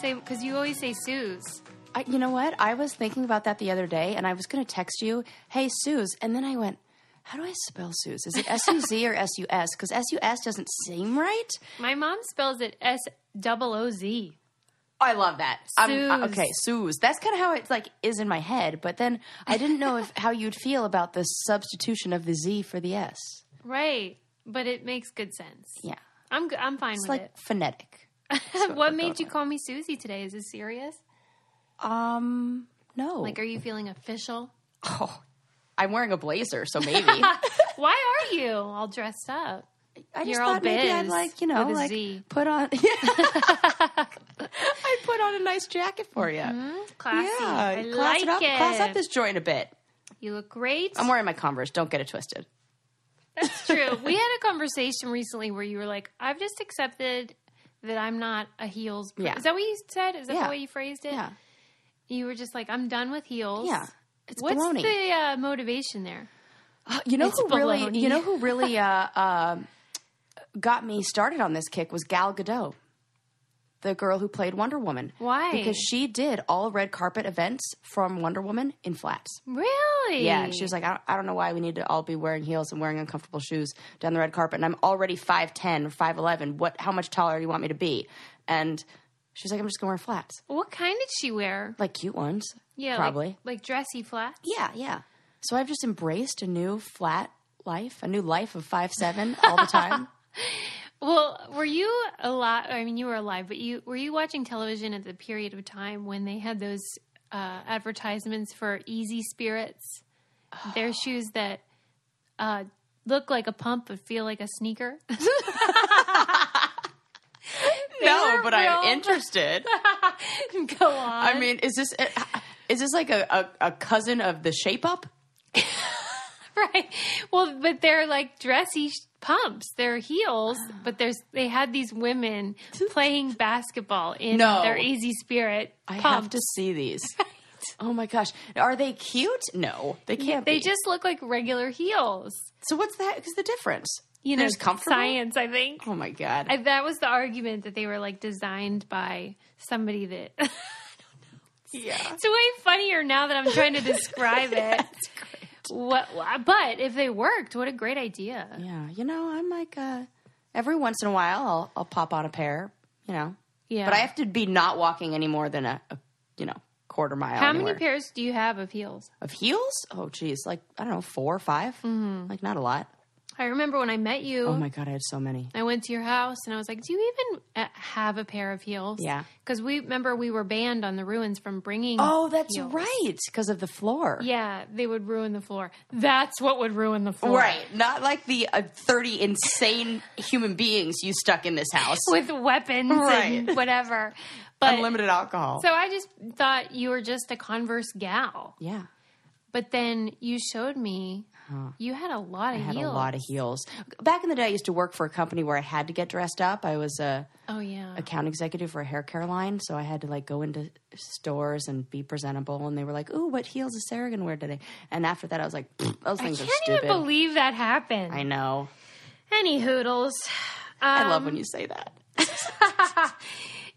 say because you always say Suze. I, you know what? I was thinking about that the other day, and I was going to text you, "Hey, Suze," and then I went, "How do I spell Suze? Is it S U Z or S U S? Because S U S doesn't seem right." My mom spells it S double O Z. I love that. I'm- uh, okay, Suze. That's kind of how it like is in my head. But then I didn't know if how you'd feel about the substitution of the Z for the S. Right, but it makes good sense. Yeah, I'm I'm fine it's with like it. phonetic. what made you call me Susie today? Is this serious? Um, no. Like, are you feeling official? oh, I'm wearing a blazer, so maybe. Why are you all dressed up? I just You're all thought maybe I'd like you know like Z. put on. Yeah. I put on a nice jacket for you. Classy. Yeah, I class like it up. it. Class up this joint a bit. you look great. I'm wearing my Converse. Don't get it twisted. That's true. we had a conversation recently where you were like, "I've just accepted that I'm not a heels." per-" Yeah. Is that what you said? Is that Yeah. the way you phrased it? Yeah, You were just like, "I'm done with heels." yeah. It's What's baloney. the uh, motivation there? Uh, you know It's who really, you know who really uh, uh, got me started on this kick was Gal Gadot, the girl who played Wonder Woman. Why? Because she did all red carpet events from Wonder Woman in flats. Really? Yeah, and she was like, I don't, I don't know why we need to all be wearing heels and wearing uncomfortable shoes down the red carpet, and I'm already five ten or five eleven. What? How much taller do you want me to be? And she was like, I'm just gonna wear flats, "What kind did she wear?" like cute ones. Yeah, probably. like, dressy flats. Yeah, yeah. So I've just embraced a new flat life, a new life of five seven all the time. Well, were you alive? I mean, you were alive, but you were you watching television at the period of time when they had those uh, advertisements for Easy Spirits, their shoes that uh, look like a pump but feel like a sneaker. no, but real. I'm interested. Go on. I mean, is this is this like a, a, a cousin of the Shape Up? right? Well, but they're like dressy pumps. They're heels, but there's they had these women playing basketball in No. their Easy Spirit I have to see these. Oh my gosh, are they cute? No, they can't. They be. just look like regular heels. So what's that? Because the difference? You know, There's comfortable. science. I think Oh my god. I, that was the argument that they were like designed by somebody that. yeah. it's way funnier now that I'm trying to describe it. What? But if they worked, what a great idea. Yeah. You know, I'm like uh, every once in a while I'll I'll pop on a pair. You know. Yeah. But I have to be not walking any more than a, a you know quarter mile. How anywhere. many pairs do you have of heels? of heels? Oh geez, like I don't know, four or 5 Mm-hmm. Like not a lot. I remember when I met you. Oh my god, I had so many. I went to your house and I was like, "Do you even uh, have a pair of heels?" Yeah. because we remember we were banned on the ruins from bringing. Oh, that's heels. right, because of the floor. Yeah, they would ruin the floor. That's what would ruin the floor. Right, not like the uh, thirty insane human beings you stuck in this house with weapons Right. and whatever. But unlimited alcohol. so I just thought you were just a Converse gal. yeah, But then you showed me you had a lot of I had heels. a lot of heels. Back in the day, I used to work for a company where I had to get dressed up. I was a Oh yeah. account executive for a hair care line, so I had to like go into stores and be presentable. And they were like, "Ooh, what heels is Sarah gonna wear today?" And after that, I was like, "Pfft, "Those I things can't are stupid." even believe that happened. I know. Any hoodles. I love Um, when you say that.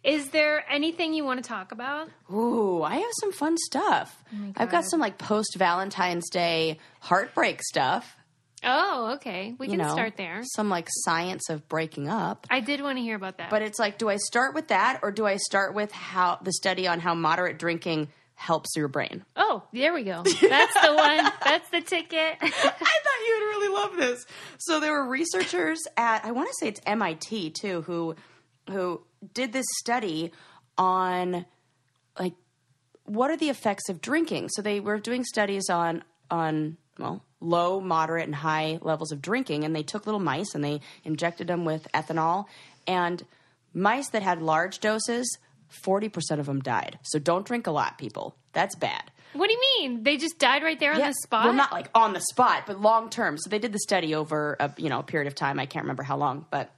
Is there anything you want to talk about? Ooh, I have some fun stuff. Oh I've got some like post Valentine's Day heartbreak stuff. Oh, okay. We You can know, start there. Some like science of breaking up. I did want to hear about that. But it's like, do I start with that or do I start with how the study on how moderate drinking helps your brain? oh, there we go. That's the one. That's the ticket. I thought you would really love this. So there were researchers at I want to say it's MIT too who who did this study on like what are the effects of drinking. So they were doing studies on on well low, moderate, and high levels of drinking, and they took little mice and they injected them with ethanol, and mice that had large doses. 40% of them died. So don't drink a lot, people. That's bad. what do you mean? They just died right there on Yeah. the spot? Well, not like on the spot, but long term. So they did the study over a you know a period of time. I can't remember how long, but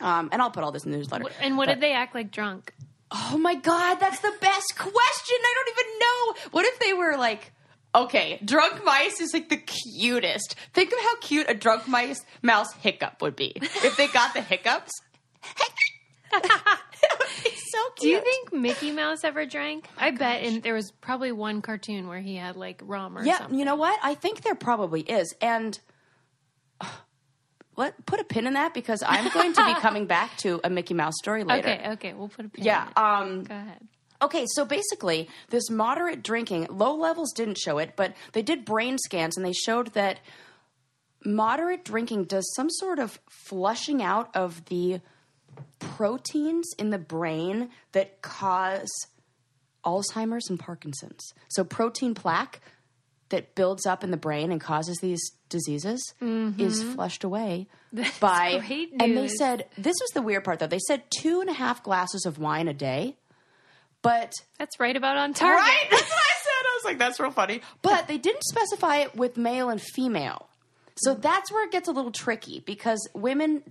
um, and I'll put all this in the newsletter. and what But- did they act like drunk? Oh my god, that's the best question. I don't even know. What if they were like Okay, drunk mice is like the cutest. Think of how cute a drunk mice mouse hiccup would be if they got the hiccups. It would be so cute. Do you think Mickey Mouse ever drank? I bet, and there was probably one cartoon where he had like rum or Yeah, something. you know what? I think there probably is, and let put a pin in that because I'm going to be coming back to a Mickey Mouse story later. Okay, okay, we'll put a pin. Yeah. in it. Um, Go ahead. Okay, so basically, this moderate drinking, low levels didn't show it, but they did brain scans and they showed that moderate drinking does some sort of flushing out of the proteins in the brain that cause Alzheimer's and Parkinson's. So, protein plaque that builds up in the brain and causes these diseases is mm-hmm. flushed away by. great And they said, this was the weird part though. They said two and a half glasses of wine a day. But That's right about on target. right, that's what I said. I was like, that's real funny. But they didn't specify it with male and female, so mm. that's where it gets a little tricky because women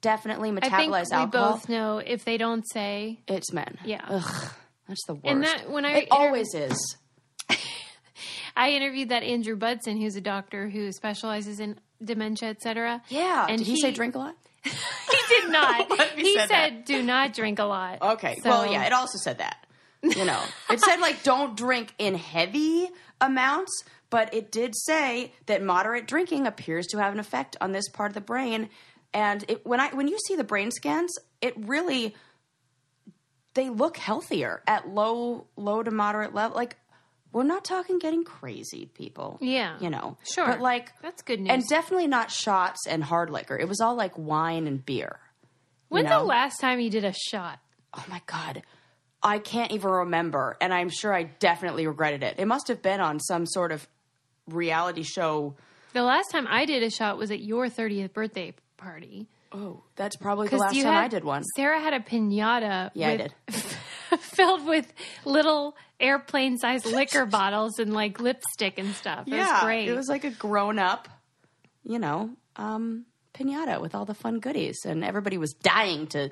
definitely I think metabolize we alcohol. both know if they don't say. It's men. Yeah. Ugh, that's the worst. And that- when I it always is. I interviewed that Andrew Budson, who's a doctor who specializes in dementia, et cetera. Yeah. And Did he, say drink a lot? He did not. He he said said, "Do not drink a lot." Okay. So- well, yeah. It also said that. You know, it said like don't drink in heavy amounts, but it did say that moderate drinking appears to have an effect on this part of the brain. And it, when I when you see the brain scans, it really they look healthier at low low to moderate level. Like we're not talking getting crazy, people. Yeah. you know, Sure. but like That's good news. and definitely not shots and hard liquor. It was all like wine and beer. When's know? the last time you did a shot? oh my god i can't even remember and i'm sure i definitely regretted it it must have been on some sort of reality show The last time I did a shot was at your 30th birthday party. oh that's probably the last time had, i did one Sarah had a pinata. Yeah, I with, filled with little airplane-sized liquor bottles and like lipstick and stuff. It was great. it was like a grown-up you know um piñata with all the fun goodies and everybody was dying to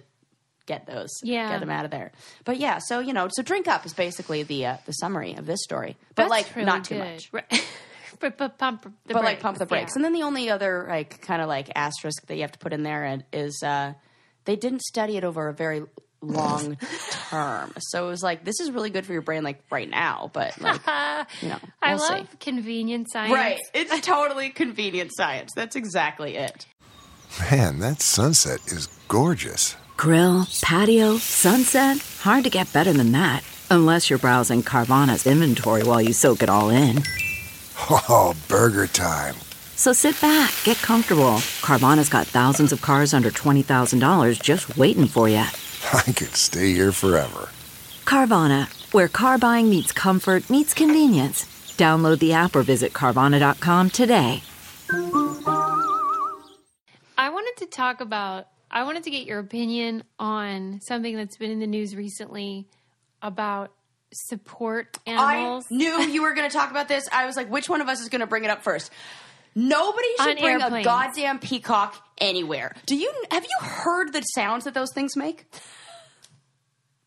get those Yeah. get them out of there but yeah so you know so drink up is basically the uh, the summary of this story but That's like really not too good. much Right. but, but pump the but like pump the brakes. yeah. And then the only other like kind of like asterisk that you have to put in there is uh, they didn't study it over a very long term. So it was like this is really good for your brain like right now, but like you know, I we'll love see. convenient science. Right, it's totally convenient science. That's exactly it. Man, that sunset is gorgeous. Grill, patio, sunset. Hard to get better than that. Unless you're browsing Carvana's inventory while you soak it all in. Oh, burger time. So sit back, get comfortable. Carvana's got thousands of cars under $20,000 just waiting for you. I could stay here forever. Carvana, where car buying meets comfort, meets convenience. Download the app or visit Carvana.com today. I wanted to talk about. I wanted to get your opinion on something that's been in the news recently about support animals. I knew you were going to talk about this. I was like, which one of us is going to bring it up first? Nobody should On bring airplanes. a goddamn peacock anywhere. Do you have you heard the sounds that those things make?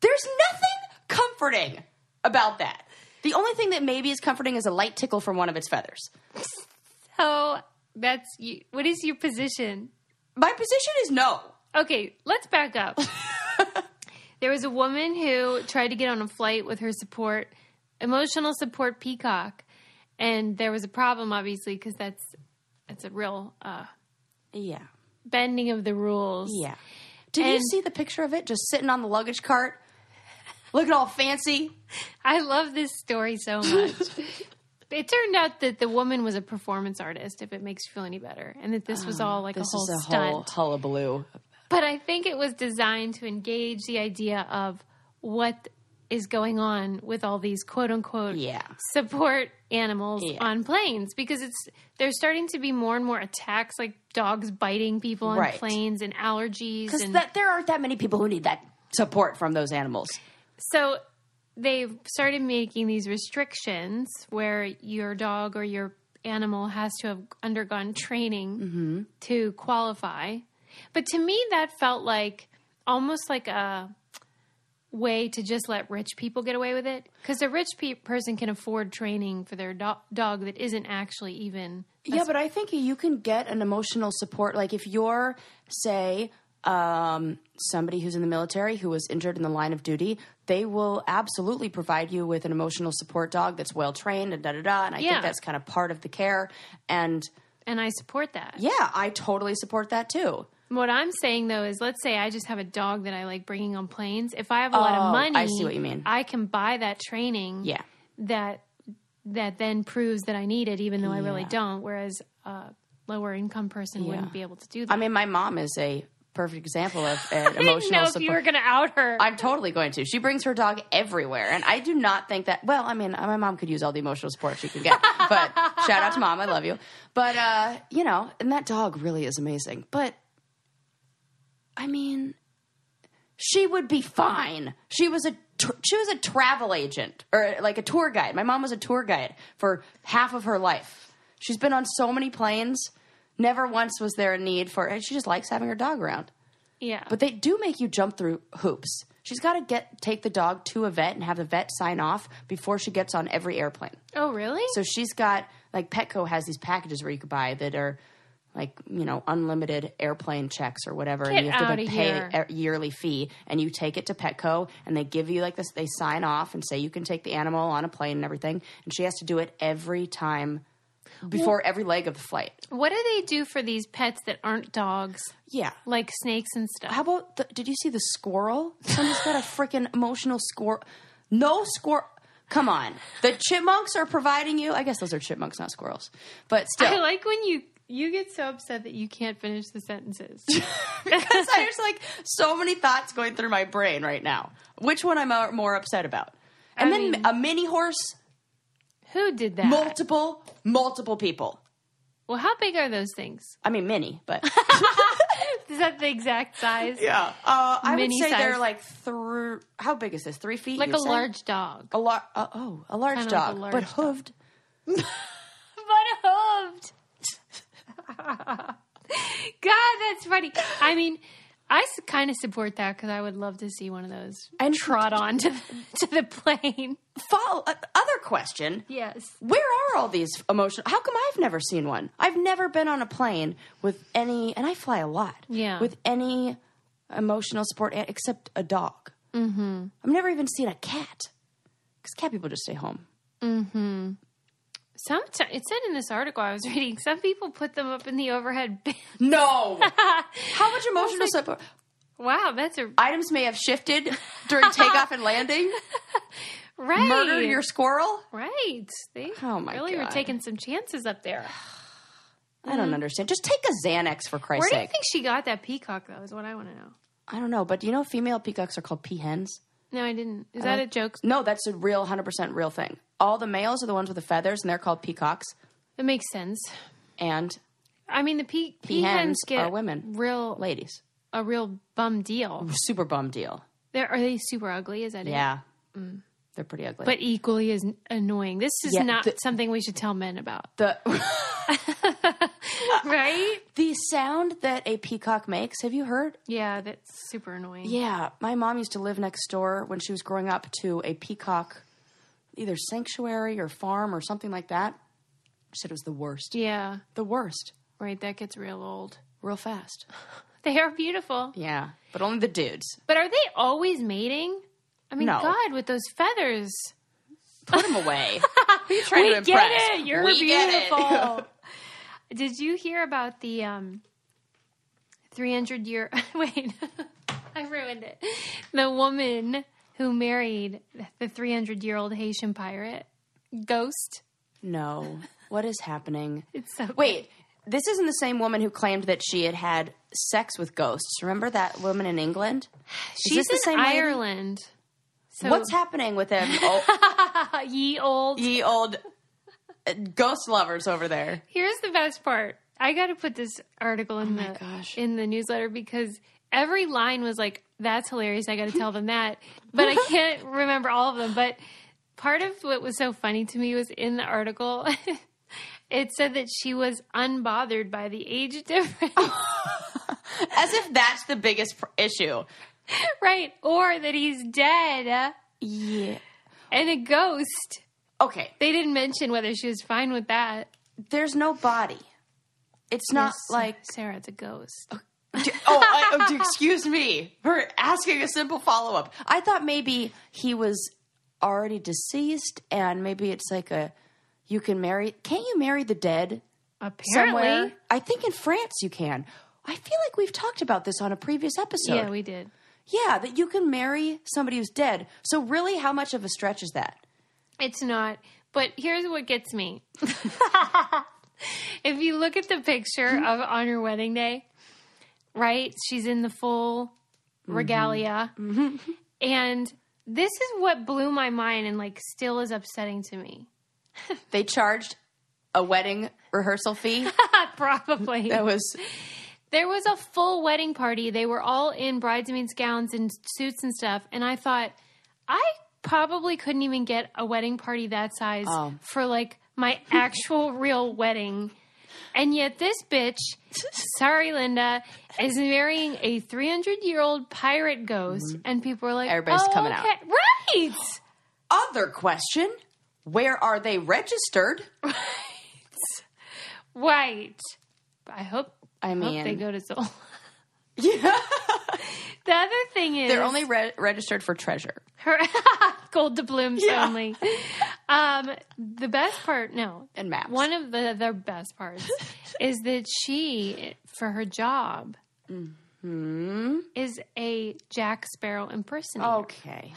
There's nothing comforting about that. The only thing that maybe is comforting is a light tickle from one of its feathers. so that's you. What is your position? My position is no. Okay, let's back up. there was a woman who tried to get on a flight with her support, emotional support peacock, and there was a problem, obviously, because that's that's a real uh, Yeah. bending of the rules. Yeah. Did you see the picture of it just sitting on the luggage cart? Looking all fancy. I love this story so much. it turned out that the woman was a performance artist, if it makes you feel any better, and that this was ah, all like This a whole is a stunt. whole hullabaloo. But I think it was designed to engage the idea of what is going on with all these quote unquote Yeah. support animals Yeah. on planes because it's there's starting to be more and more attacks like dogs biting people on Right. planes and allergies Because and that there aren't that many people who need that support from those animals. So they've started making these restrictions where your dog or your animal has to have undergone training Mm-hmm. to qualify. But to me, that felt like almost like a way to just let rich people get away with it because a rich pe- person can afford training for their do- dog that isn't actually even Yeah, but I think you can get an emotional support. Like if you're, say, um, somebody who's in the military who was injured in the line of duty, they will absolutely provide you with an emotional support dog that's well trained and da da da. And I Yeah. think that's kind of part of the care. And and i support that yeah, I totally support that too. what i'm saying though is let's say i just have a dog that i like bringing on planes if i have a lot Oh, of money I see what you mean. i can buy that training Yeah. that that then proves that i need it even though i really don't whereas a lower income person Yeah. wouldn't be able to do that I mean, my mom is a perfect example of an I didn't emotional know if support. you were going to out her I'm totally going to. She brings her dog everywhere, and I do not think that. Well, I mean, my mom could use all the emotional support she can get. But shout out to mom, I love you. But uh, you know, and that dog really is amazing. But I mean, she would be fine. She was a she was a travel agent or like a tour guide. My mom was a tour guide for half of her life. She's been on so many planes. Never once was there a need for. it. She just likes having her dog around. yeah But they do make you jump through hoops. She's got to get take the dog to a vet and have the vet sign off before she gets on every airplane. oh really So she's got like Petco has these packages where you could buy that are like you know unlimited airplane checks or whatever, Get and you have to like, pay here. a yearly fee, and you take it to Petco, and they give you like this. They sign off and say you can take the animal on a plane and everything, and she has to do it every time before every leg of the flight. what do they do for these pets that aren't dogs Yeah, like snakes and stuff How about the, did you see the squirrel? Somebody's got a freaking emotional squirrel. No squirrel. Come on. The chipmunks are providing you. I guess those are chipmunks, not squirrels. But still. I like when you you get so upset that you can't finish the sentences. because there's like so many thoughts going through my brain right now. Which one I'm more upset about? And I then mean- a mini horse, Who did that? multiple, multiple people. well, how big are those things? I mean, mini, but Is that the exact size? yeah. Uh, I would say they're like three. How big is this? Three feet? Like a say? large dog. A lar- uh, oh, a large Kinda like a dog, large but dog. hooved. But hooved. God, that's funny. I mean, I kind of support that because I would love to see one of those And- trot on to, to the plane. Follow uh, other question. Yes. Where are all these emotional? How come I've never seen one? I've never been on a plane with any, and I fly a lot. Yeah. With any emotional support except a dog. Mm-hmm. I've never even seen a cat because cat people just stay home. Some it said in this article I was reading, some people put them up in the overhead bin. No. How much emotional support? Wow, that's a Items may have shifted during takeoff and landing. right. Murder your squirrel. right. They Oh, my really were God. taking some chances up there. I don't mm-hmm. understand. Just take a Xanax for Christ's sake. Where do you sake. think she got that peacock though? Is what I want to know. I don't know, but do you know female peacocks are called peahens? No, I didn't. Is that a joke? No, that's a real, hundred percent real thing. All the males are the ones with the feathers, and they're called peacocks. It makes sense. And I mean, the pe- Peahens peahens get are women. real ladies, a real bum deal. super bum deal. They're, are they super ugly? Is that it? Yeah, mm. they're pretty ugly. But equally as annoying. This is Yeah, not the- something we should tell men about, the right? the sound that a peacock makes, have you heard? Yeah, that's super annoying. Yeah, my mom used to live next door when she was growing up to a peacock, either sanctuary or farm or something like that. She said it was the worst. Yeah, The worst, right. That gets real old. real fast. They are beautiful, Yeah, but only the dudes. but are they always mating? I mean, No. God, with those feathers. Put them away. Who are you trying we to get impress? it. You're We get it. beautiful. Did you hear about the um, 300 year? Wait, I ruined it. The woman who married the 300 year old Haitian pirate, Ghost. No. What is happening? It's so Wait, this isn't the same woman who claimed that she had had sex with ghosts. Remember that woman in England? She's this the in same? Ireland. So What's happening with them oh, ye old? ye old ghost lovers over there? Here's the best part. I got to put this article in Oh the gosh. in the newsletter because every line was like, "That's hilarious." I got to tell them that, but I can't remember all of them. But part of what was so funny to me was in the article. It said that she was unbothered by the age difference. As if that's the biggest pr- issue. right. Or that he's dead Yeah. and a ghost. Okay. They didn't mention whether she was fine with that. There's no body. It's not Yes, like Sarah, it's a ghost. oh, oh I, oh, excuse me for asking a simple follow up. I thought maybe he was already deceased, and maybe it's like a you can marry. Can't you marry the dead Apparently. somewhere? I think in France you can. I feel like we've talked about this on a previous episode. Yeah, we did. yeah, that you can marry somebody who's dead. So really, how much of a stretch is that? It's not. But here's what gets me. if you look at the picture hmm? of on her wedding day, right? She's in the full mm-hmm. regalia. Mm-hmm. And this is what blew my mind and like still is upsetting to me. They charged a wedding rehearsal fee. Probably. that was There was a full wedding party. They were all in bridesmaids' gowns and suits and stuff. And I thought, I probably couldn't even get a wedding party that size Oh. for like my actual real wedding. And yet, this bitch, sorry, Linda, is marrying a 300 year old pirate ghost. Mm-hmm. And people are like, Everybody's oh, coming out. okay. Right. other question. Where are they registered? Right. Right. I hope, I I hope mean, they go to Zola. Yeah, The other thing is, they're only re- registered for treasure. Her gold doubloons Yeah. only. Um, the best part, no, And maps. One of the the best parts is that she, for her job, Mm-hmm. is a Jack Sparrow impersonator. Okay.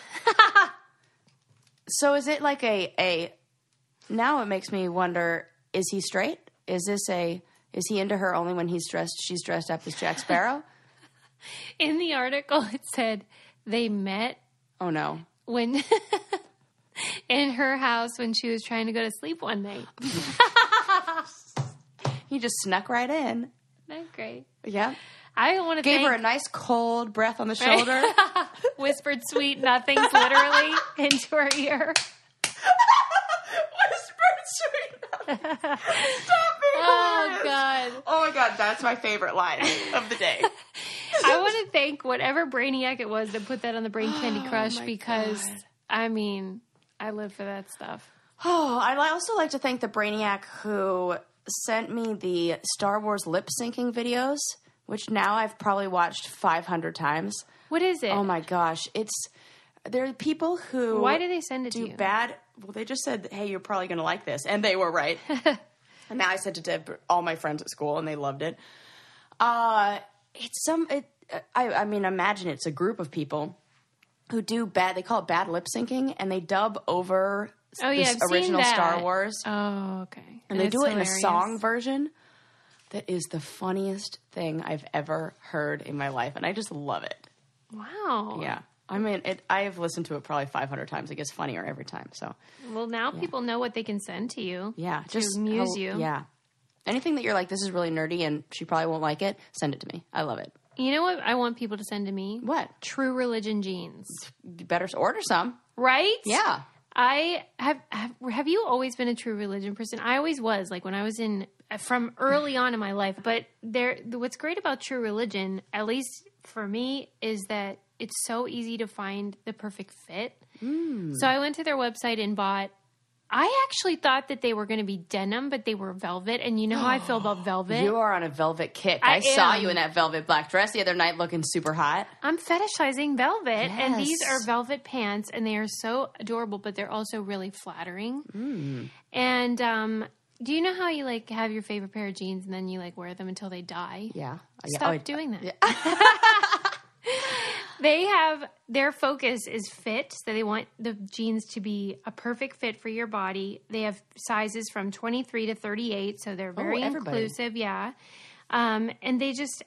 so is it like a a? Now it makes me wonder: Is he straight? Is this a? Is he into her only when he's dressed? She's dressed up as Jack Sparrow. In the article, it said they met oh no! when in her house when she was trying to go to sleep one night. He just snuck right in. Not great. Yeah. I want to Gave thank her a nice cold breath on the shoulder. whispered sweet nothings literally into her ear. Whispered sweet. Stop being Oh hilarious. God. Oh my god, that's my favorite line of the day. I want to thank whatever brainiac it was that put that on the Brain Candy Crush my because God. I mean, I live for that stuff. Oh, I'd also like to thank the Brainiac who sent me the Star Wars lip syncing videos, which now I've probably watched 500 times. What is it? Oh my gosh, it's there are people who Why did they send it do to you? bad. Well, they just said, "Hey, you're probably going to like this," and they were right. and now I sent it to all my friends at school, and they loved it. Uh, it's some. It, I, I mean, imagine it's a group of people who do bad. They call it bad lip syncing, and they dub over Oh, yeah, seen original. Star Wars, Oh, okay. and they do it in a song version. That is the funniest thing I've ever heard in my life, and I just love it. Wow. Yeah. I mean, it, I have listened to it probably 500 times. It gets funnier every time. So, Well, now people know what they can send to you. yeah, To just amuse how- you. Yeah. Anything that you're like, this is really nerdy and she probably won't like it, send it to me. I love it. You know what I want people to send to me? What? True religion jeans. You better order some. Right? Yeah. I have, have have you always been a true religion person? I always was. Like when I was in uh, from early on in my life. But there, what's great about true religion, at least for me, is that it's so easy to find the perfect fit. Mm. So I went to their website and bought. I actually thought that they were going to be denim, but they were velvet. And you know how I feel about velvet. You are on a velvet kick. I, I saw am. you in that velvet black dress the other night looking super hot. I'm fetishizing velvet, and these are velvet pants, and they are so adorable, but they're also really flattering. Mm. And um, do you know how you like have your favorite pair of jeans and then you like wear them until they die? Yeah. Yeah. Stop Oh, doing that. they have their focus is fit, so they want the jeans to be a perfect fit for your body. They have sizes from 23 to 38, so they're very Oh, inclusive. Yeah, um, and they just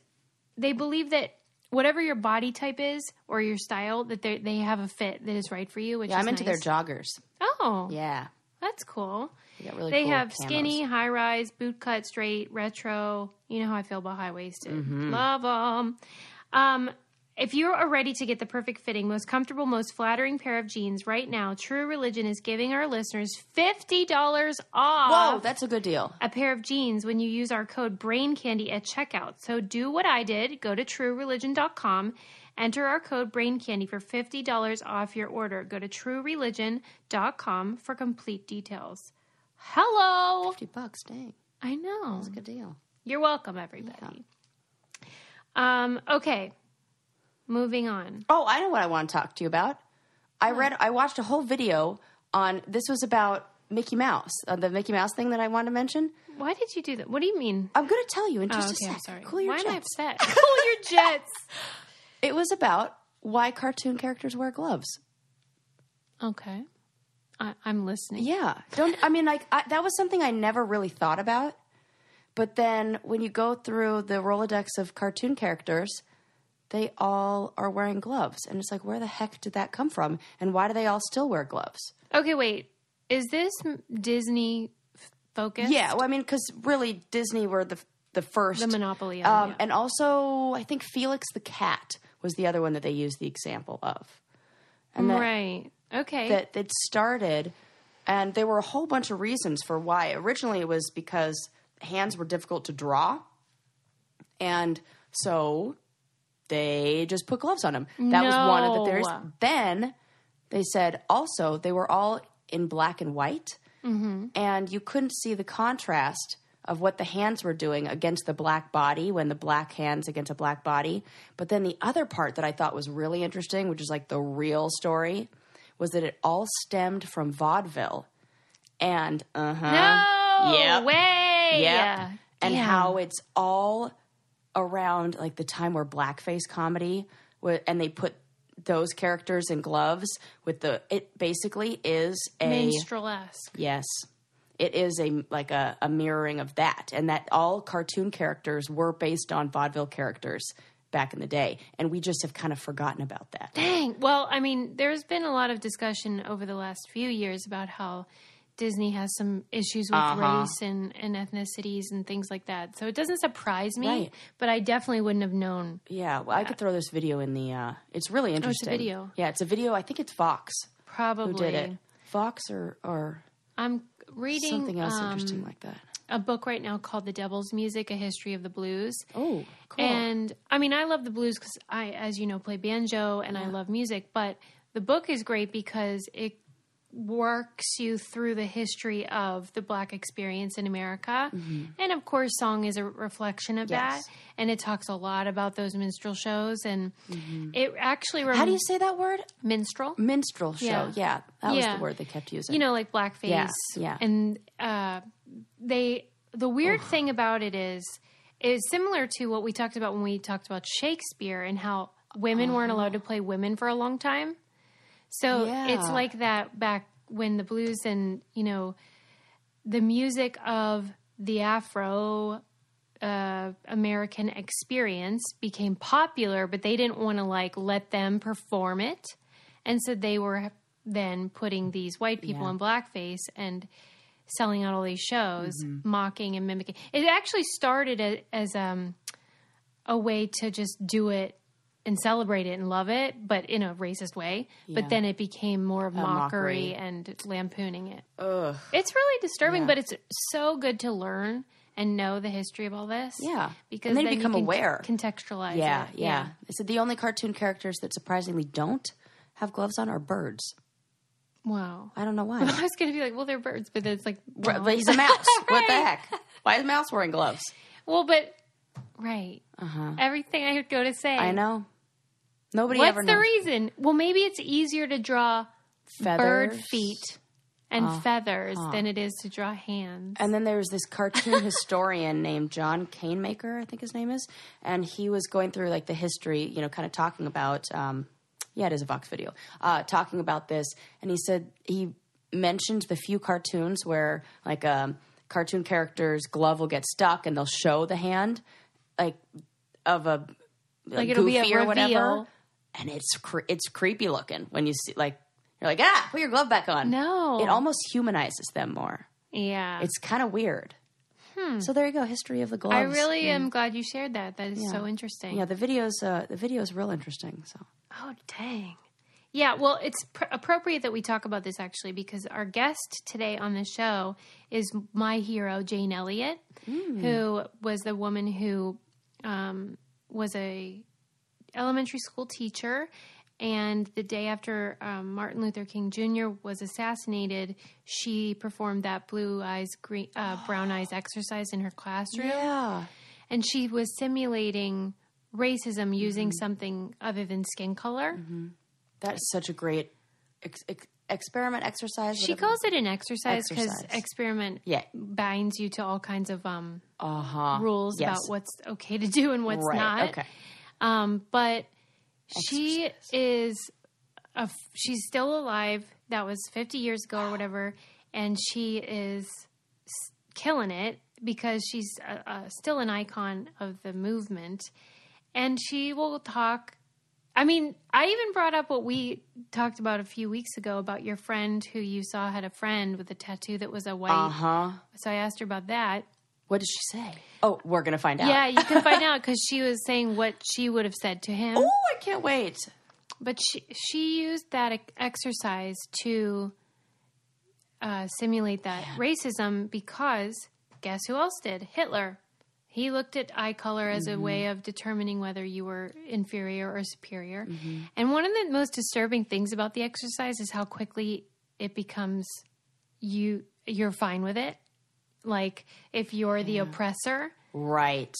they believe that whatever your body type is or your style, that they they have a fit that is right for you. Which Yeah, is I'm into nice. their joggers. Oh, Yeah. that's cool. They really They cool have camos. skinny, high rise, boot cut, straight, retro. You know how I feel about high waisted. Mm-hmm. Love them. Um, If you are ready to get the perfect fitting, most comfortable, most flattering pair of jeans right now, True Religion is giving our listeners $50 off Whoa, that's a good deal. a pair of jeans when you use our code brain candy at checkout. So do what i did. Go to truereligion.com enter our code brain candy for $50 off your order. Go to truereligion.com for complete details. Hello. 50 bucks, dang. i know. That's a good deal. you're welcome everybody. Um okay moving on Oh, I know what I want to talk to you about. I read, I watched a whole video on, this was about Mickey Mouse, uh, the Mickey Mouse thing that I wanted to mention. why did you do that what do you mean I'm going to tell you in oh, just okay, a I'm sorry. Cool your Why jets. am I upset? cool your jets. It was about why cartoon characters wear gloves. Okay, I, I'm listening. Yeah. Don't I mean like I, that was something I never really thought about. But then when you go through the Rolodex of cartoon characters, they all are wearing gloves and it's like where the heck did that come from and why do they all still wear gloves? Okay, wait. Is this Disney focused? Yeah, well I mean cuz really Disney were the the first The monopoly on, Um, yeah. and also I think Felix the cat was the other one that they used the example of. And that, right. Okay. that that started and there were a whole bunch of reasons for why originally it was because hands were difficult to draw and so they just put gloves on them that was one of the theories then they said also they were all in black and white Mm-hmm. and you couldn't see the contrast of what the hands were doing against the black body when the black hands against a black body. But then the other part that I thought was really interesting, which is like the real story, was that it all stemmed from vaudeville. And uh huh. no Yep. way. Yep. And Damn. how it's all around like the time where blackface comedy and they put those characters in gloves with the it basically is a minstrel-esque. Yes. It is a like a, a mirroring of that. And that all cartoon characters were based on vaudeville characters back in the day. And we just have kind of forgotten about that. Dang. Well, I mean, there's been a lot of discussion over the last few years about how Disney has some issues with Uh-huh. race and, and ethnicities and things like that. So it doesn't surprise me, Right. but I definitely wouldn't have known. Yeah, well, I could throw this video in the. Uh, it's really interesting. Oh, it's video. Yeah, it's a video. I think it's Vox Probably. who did it. Vox or or I'm reading something else um, interesting like that. a book right now called The Devil's Music: A History of the Blues. Oh, cool. And I mean, I love the blues because I, as you know, play banjo and I love music. But the book is great because it works you through the history of the black experience in America. And of course, song is a reflection of Mm-hmm. Yes. that. And it talks a lot about those minstrel shows. And it actually rem- How do you say that word? minstrel? Minstrel show. Yeah. Yeah, that was the word they kept using. you know, like blackface. Yeah, yeah. And uh, they, the weird thing about it is, is similar to what we talked about when we talked about Shakespeare and how women weren't allowed to play women for a long time. So Yeah. it's like that back when the blues and you know the music of the Afro uh, American experience became popular, but they didn't want to like let them perform it, and so they were then putting these white people Yeah. in blackface and selling out all these shows, Mm-hmm. mocking and mimicking. It actually started as, as um, a way to just do it and celebrate it and love it, but in a racist way. Yeah. But then it became more of mockery, mockery. and lampooning it. Ugh. It's really disturbing, Yeah. but it's so good to learn and know the history of all this. Yeah. because And then then become can aware. contextualize. Yeah, it. yeah. They said the only cartoon characters that surprisingly don't have gloves on are birds. Wow. I don't know why. I was gonna be like, well, they're birds, but it's like, Right, well, but he's a mouse. What the heck? Why is a mouse wearing gloves? well, but right. Everything I go to say. Uh-huh. I know. Nobody What's ever the reason? Well, maybe it's easier to draw bird feet and feathers than it is to draw hands. And then there's this cartoon historian named John Canemaker, I think his name is, and he was going through like the history, you know, kind of talking about. Um, yeah, it is a Vox video. Uh, talking about this, and he said he mentioned the few cartoons where like a cartoon character's glove will get stuck, and they'll show the hand, like of a Like, it'll be a goofy or whatever, reveal. And it's cre- it's creepy looking when you see like you're like ah put your glove back on. No. it almost humanizes them more. yeah. It's kind of weird. So there you go, history of the gloves. I really am glad you shared that. That is Yeah. so interesting. Yeah, the videos. Uh, the video is real interesting. So Oh, dang. Yeah, well, it's pr- appropriate that we talk about this actually because our guest today on the show is my hero, Jane Elliott, who was the woman who um, was a elementary school teacher. And the day after um, Martin Luther King Jr. was assassinated, she performed that blue eyes, green, uh, brown eyes exercise in her classroom yeah, and she was simulating racism using something other than skin color. that's such a great ex- ex- experiment exercise. She calls it an exercise because experiment Yeah. binds you to all kinds of um, uh huh rules Yes. about what's okay to do and what's right. not. Okay. Um, but she is a, she's still alive. That was 50 years ago or whatever, and she is killing it because she's uh, uh, still an icon of the movement. And she will talk. I mean, I even brought up what we talked about a few weeks ago about your friend who you saw had a friend with a tattoo that was a white. Uh huh. So I asked her about that. What did she say? Oh, we're gonna find out. Yeah, you can find out because she was saying what she would have said to him. Oh, I can't wait. But she she used that exercise to uh, simulate that racism because guess who else did? Hitler. He looked at eye color as a way of determining whether you were inferior or superior. And one of the most disturbing things about the exercise is how quickly it becomes you you're fine with it. Like if you're the oppressor, Right.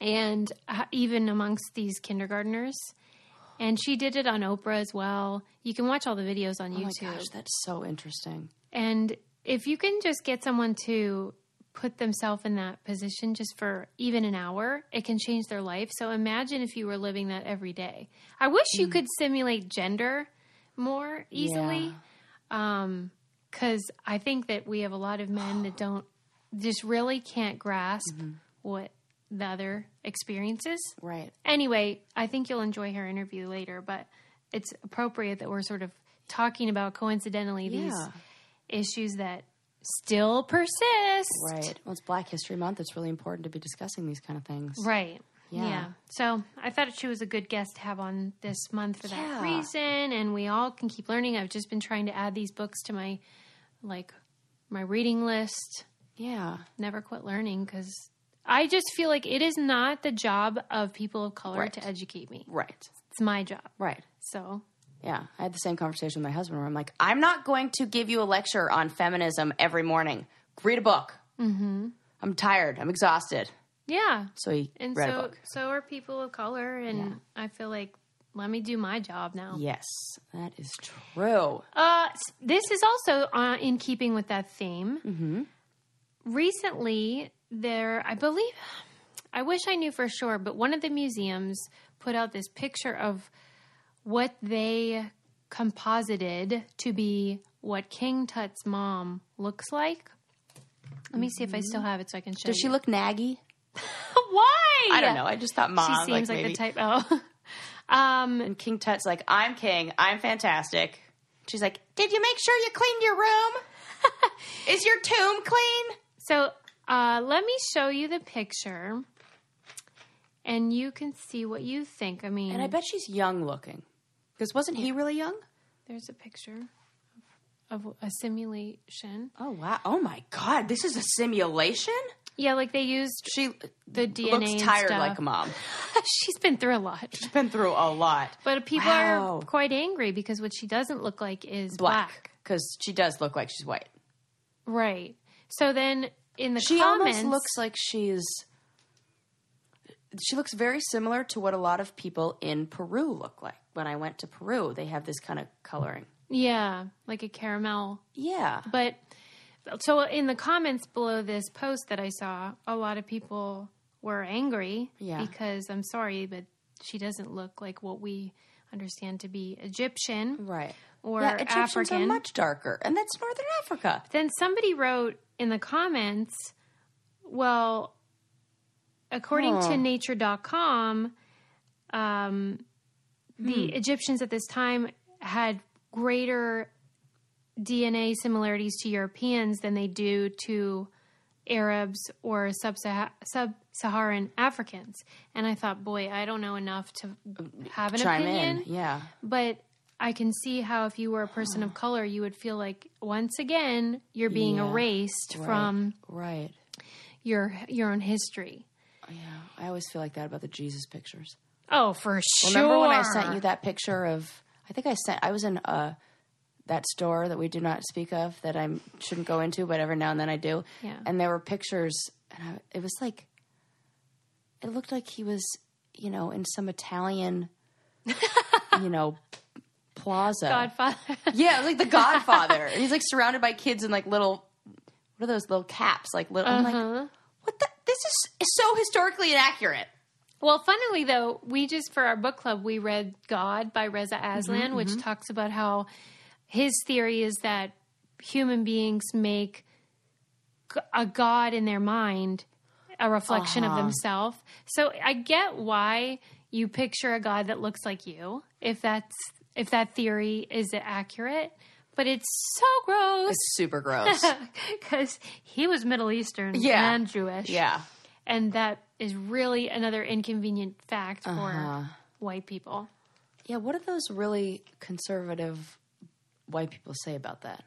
and uh, even amongst these kindergartners. And she did it on Oprah as well. You can watch all the videos on Oh my YouTube. gosh, that's so interesting. And if you can just get someone to put themselves in that position just for even an hour, it can change their life. So imagine if you were living that every day. I wish Mm. you could simulate gender more easily. Um, cuz I think that we have a lot of men that don't just really can't grasp Mm-hmm. what the other experiences. Right. Anyway, I think you'll enjoy her interview later, but it's appropriate that we're sort of talking about coincidentally these Yeah. issues that still persist. Right. Well, it's Black History Month. It's really important to be discussing these kind of things. Right. Yeah. Yeah. So I thought she was a good guest to have on this month for that Yeah. reason, and we all can keep learning. I've just been trying to add these books to my like my reading list. Yeah. Never quit learning because I just feel like it is not the job of people of color Right. to educate me. Right. It's my job. Right. So Yeah. I had the same conversation with my husband where I'm like, I'm not going to give you a lecture on feminism every morning. Read a book. Mm-hmm. I'm tired. I'm exhausted. yeah, So he and read a book. so are people of color, and I feel like let me do my job now. Yes, that is true. Uh, this is also uh, in keeping with that theme. Mm-hmm. Recently, there, I believe, I wish I knew for sure, but one of the museums put out this picture of what they composited to be what King Tut's mom looks like. Let me see if I still have it so I can show Does she you. look naggy? Why? I don't know. I just thought mom. She seems like, maybe. the type. Oh, um, And King Tut's like, I'm king. I'm fantastic. She's like, Did you make sure you cleaned your room? is your tomb clean? So uh, let me show you the picture, and you can see what you think. I mean, And I bet she's young looking. Because wasn't he really young? there's a picture of, of a simulation. Oh wow! Oh my God! This is a simulation. Yeah, like they used She the DNA. looks tired stuff. like a mom. She's been through a lot, She's been through a lot. but people Wow. are quite angry because what she doesn't look like is black. because she does look like she's white. Right. So then in the She comments, almost looks like she's. She looks very similar to what a lot of people in Peru look like. When I went to Peru, they have this kind of coloring. yeah, like a caramel Yeah. But so in the comments below this post that I saw, a lot of people were angry Yeah. because I'm sorry, but she doesn't look like what we understand to be Egyptian Right. or yeah, Egyptians African. are much darker, and that's Northern Africa. then somebody wrote in the comments, well, according to hmm. nature.com, um, the hmm. Egyptians at this time had greater DNA similarities to Europeans than they do to Arabs or sub-Saharan Africans. And I thought, boy, I don't know enough to uh, have an Chime opinion. in. Yeah. But I can see how if you were a person of color, you would feel like once again you're being Yeah. erased from Right. your your own history. Yeah. I always feel like that about the Jesus pictures. Oh, for sure. Remember when I sent you that picture of? I think I sent. I was in uh, that store that we do not speak of that I shouldn't go into, but every now and then I do. Yeah. And there were pictures, and I, it was like, it looked like he was, you know, in some Italian, you know, plaza. Godfather? Yeah, like The Godfather. and he's like surrounded by kids in like little, what are those little caps? Like little. I'm Uh-huh. like, what the? This is so historically inaccurate. well, funnily though, we just for our book club we read God by Reza Aslan, Mm-hmm, which talks about how his theory is that human beings make a god in their mind a reflection Uh-huh. of themselves. So I get why you picture a god that looks like you, if that's if that theory is accurate. But it's so gross It's super gross. because he was Middle Eastern Yeah. and Jewish. yeah. And that is really another inconvenient fact for Uh-huh. white people. Yeah, what do those really conservative white people say about that?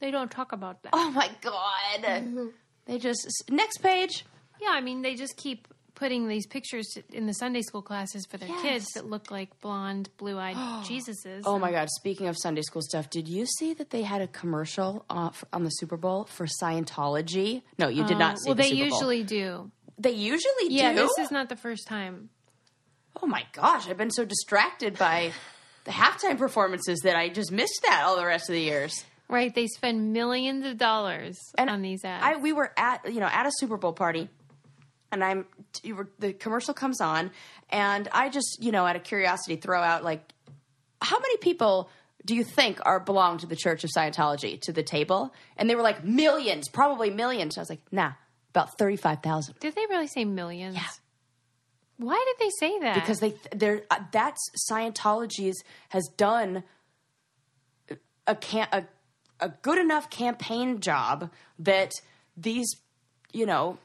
They don't talk about that. Oh my god. They just next page. Yeah, I mean, they just keep putting these pictures in the Sunday school classes for their Yes. kids that look like blonde, blue eyed Jesuses. Oh my god, speaking of Sunday school stuff, did you see that they had a commercial uh, f- on the Super Bowl for Scientology? No, you did not see Well, the they Super Bowl. usually do. They usually Yeah, do. this is not the first time. Oh my gosh, I've been so distracted by the halftime performances that I just missed that all the rest of the years. Right, they spend millions of dollars And on these ads. I we were at you know at a Super Bowl party, and I'm you were, the commercial comes on, and I just you know out of curiosity throw out like, how many people do you think are belong to the Church of Scientology to the table? And they were like millions, probably millions. I was like, nah, about thirty five thousand. did they really say millions? Yeah. Why did they say that? because they they're uh, that's Scientology's has done a can a a good enough campaign job that these you know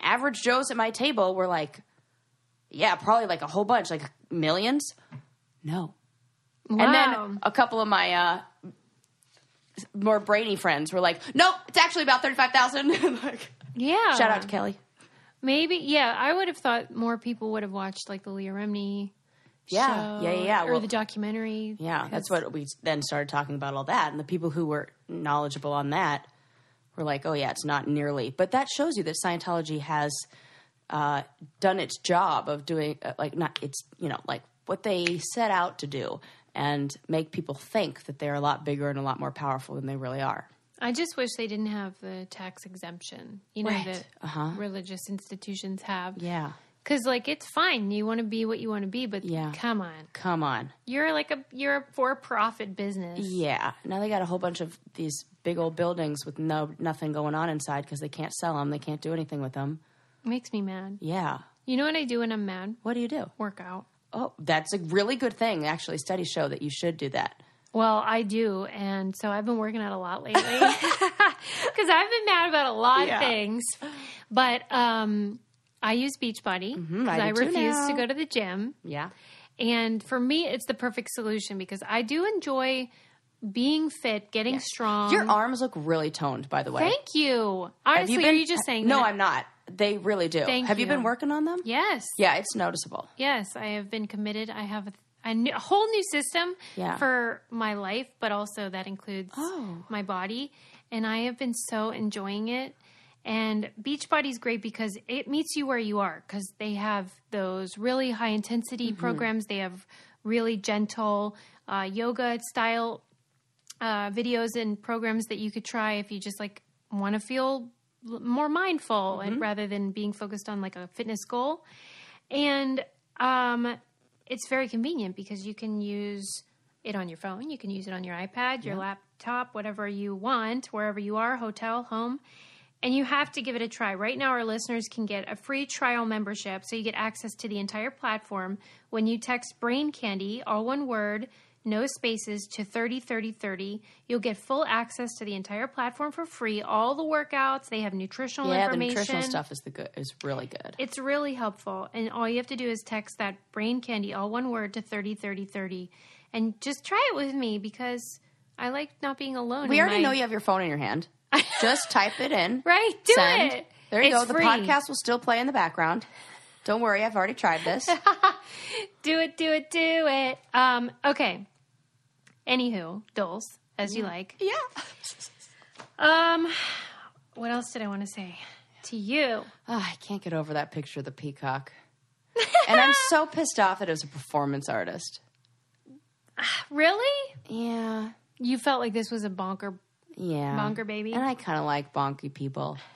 average Joes at my table were like, yeah, probably like a whole bunch, like millions. No, wow. and then a couple of my uh, more brainy friends were like, nope, it's actually about thirty five thousand. like, yeah. shout out to Kelly. Maybe, yeah. I would have thought more people would have watched like the Leah Remini Yeah, show yeah, yeah, yeah. or Well- the documentary. Yeah, that's what we then started talking about all that. And the people who were knowledgeable on that were like, oh, yeah, it's not nearly. But that shows you that Scientology has uh, done its job of doing, uh, like, not, it's, you know, like what they set out to do and make people think that they're a lot bigger and a lot more powerful than they really are. I just wish they didn't have the tax exemption, you know, Right. that Uh-huh. religious institutions have. Yeah. Because, like, it's fine. You want to be what you want to be, but Yeah. come on. Come on. You're like a you're a for profit business. Yeah. Now they got a whole bunch of these big old buildings with no nothing going on inside because they can't sell them. They can't do anything with them. Makes me mad. Yeah. You know what I do when I'm mad? What do you do? Workout. Oh, that's a really good thing. Actually, studies show that you should do that. Well, I do, and so I've been working out a lot lately because I've been mad about a lot Yeah. of things. But um, I use Beachbody because Mm-hmm, I I, refuse to go to the gym. Yeah. And for me, it's the perfect solution because I do enjoy being fit, getting strong. Your arms look really toned, by the way. Thank you. Honestly, been- are you just saying No, that? I'm not. They really do. Thank have you. you. been working on them? Yes. Yeah, it's noticeable. Yes, I have been committed. I have a, a, new, a whole new system Yeah. for my life, but also that includes Oh. my body. And I have been so enjoying it. And Beachbody is great because it meets you where you are because they have those really high intensity Mm-hmm. programs. They have really gentle uh, yoga style uh, videos and programs that you could try if you just like want to feel l- more mindful and rather than being focused on like a fitness goal. And um, it's very convenient because you can use it on your phone, you can use it on your iPad, your laptop, whatever you want, wherever you are, hotel, home. And you have to give it a try. Right now, our listeners can get a free trial membership, so you get access to the entire platform when you text Brain Candy, all one word, no spaces to 30 30 30. You'll get full access to the entire platform for free. All the workouts, they have nutritional Yeah, the information. nutritional stuff is the good is really good. It's really helpful. And all you have to do is text that brain candy, all one word, to 30 30 30. And just try it with me because I like not being alone. We already my- know you have your phone in your hand. Just type it in. Right? Do Send. it. There you It's go. The free. podcast will still play in the background. Don't worry, I've already tried this. Do it, do it, do it. Um, okay. Anywho, Doles, as you like. yeah. Um, what else did I want to say to you? Ah, I can't get over that picture of the peacock. and I'm so pissed off that it was a performance artist. Really? Yeah. You felt like this was a bonker. Yeah. Bonker baby? And I kind of like bonky people.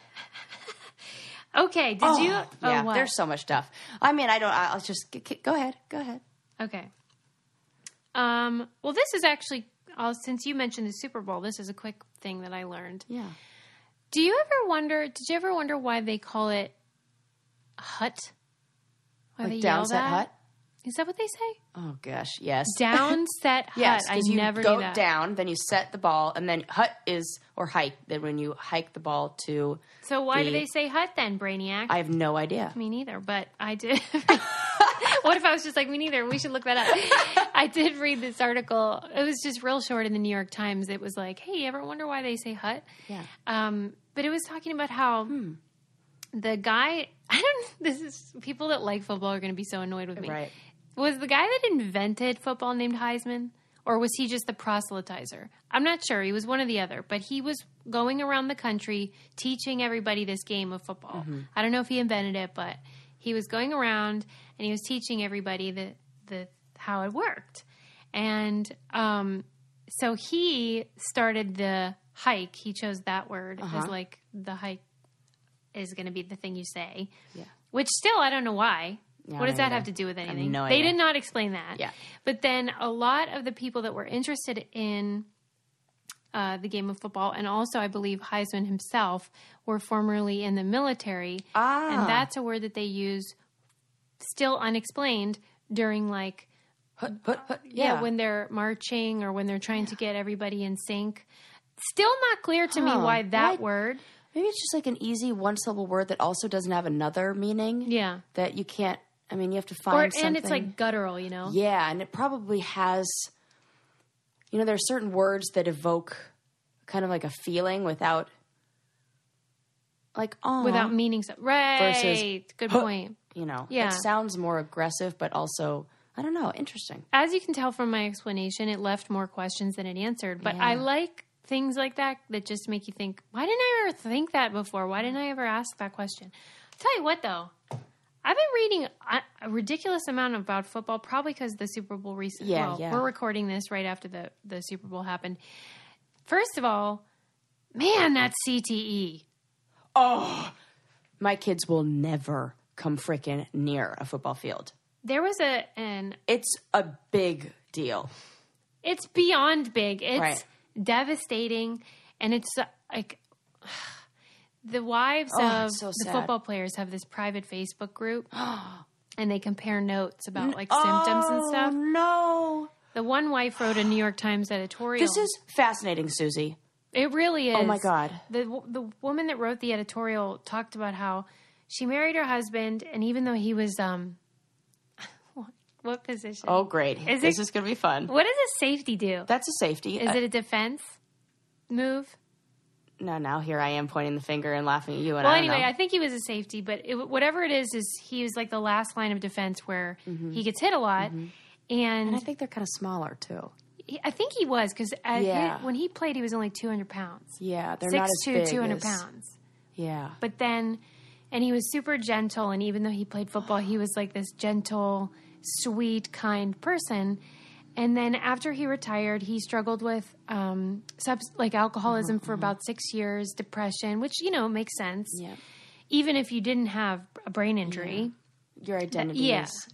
Okay, did you? Oh, yeah, what? there's so much stuff. I mean, I don't. I'll just go ahead. Go ahead. Okay. Um, well, this is actually, uh, since you mentioned the Super Bowl, this is a quick thing that I learned. Yeah. Do you ever wonder? Did you ever wonder why they call it hut? Why Like they yell that? hut. Is that what they say? Oh gosh, yes. Downset hut. Yes, I you never go knew that. down, then you set the ball, and then hut is or hike. Then when you hike the ball to, So why do they say hut then, Brainiac? I have no idea. Me neither, but I did. what if I was just like, me neither? We should look that up. I did read this article. It was just real short in the New York Times. It was like, hey, you ever wonder why they say hut? Yeah. Um, but it was talking about how Hmm. the guy, I don't, this is, people that like football are going to be so annoyed with me. Right. Was the guy that invented football named Heisman? Or was he just the proselytizer? I'm not sure. He was one or the other, but he was going around the country teaching everybody this game of football. I don't know if he invented it, but he was going around and he was teaching everybody the, the how it worked. And um, so he started the hike. He chose that word as like the hike is going to be the thing you say. Yeah. Which still, I don't know why. What does that neither. have to do with anything? no they did not explain that. Yeah. But then a lot of the people that were interested in uh, the game of football, and also I believe Heisman himself, were formerly in the military. Ah. And that's a word that they use still unexplained during like Hut, hut, hut. yeah. Yeah. when they're marching or when they're trying to get everybody in sync. Still not clear to me why that Why- word. Maybe it's just like an easy one syllable word that also doesn't have another meaning. Yeah. That you can't. I mean, you have to Or find and it's like guttural, you know. Yeah, and it probably has. You know, there are certain words that evoke kind of like a feeling without, like oh, Without meaning so right. Good huh. point. you know, Yeah. it sounds more aggressive, but also I don't know, interesting. as you can tell from my explanation, it left more questions than it answered. But I like things like that that just make you think, why didn't I ever think that before? Why didn't I ever ask that question? I'll tell you what, though. I've been reading a, ridiculous amount about football, probably because the Super Bowl recently. Yeah, well, yeah. We're recording this right after the, the Super Bowl happened. First of all, man, that's CTE. Oh, my kids will never come frickin' near a football field. There was a an It's a big deal. It's beyond big. It's Right. devastating, and it's like the wives Oh, of so the football players have this private Facebook group, and they compare notes about like symptoms and stuff. Oh, No, The one wife wrote a New York Times editorial. this is fascinating, Susie. it really is. Oh my God. The the woman that wrote the editorial talked about how she married her husband, and even though he was um, what, position? Oh, great! Is this it- is gonna be fun. What does a safety do? That's a safety. Is Uh, it a defense move? No, now here I am pointing the finger and laughing at you. And Well, I anyway, know. I think he was a safety, but it, whatever it is, is he was like the last line of defense where mm-hmm. he gets hit a lot, mm-hmm. and, and I think they're kind of smaller too. he, I think he was because Yeah. when he played, he was only two hundred pounds, Yeah, they're six not as big. two hundred pounds. Yeah, But then, and he was super gentle, and even though he played football, he was like this gentle, sweet, kind person. And then after he retired, he struggled with um, subs- like alcoholism for about six years, depression, which you know makes sense. yeah. Even if you didn't have a brain injury. Your identity yeah. is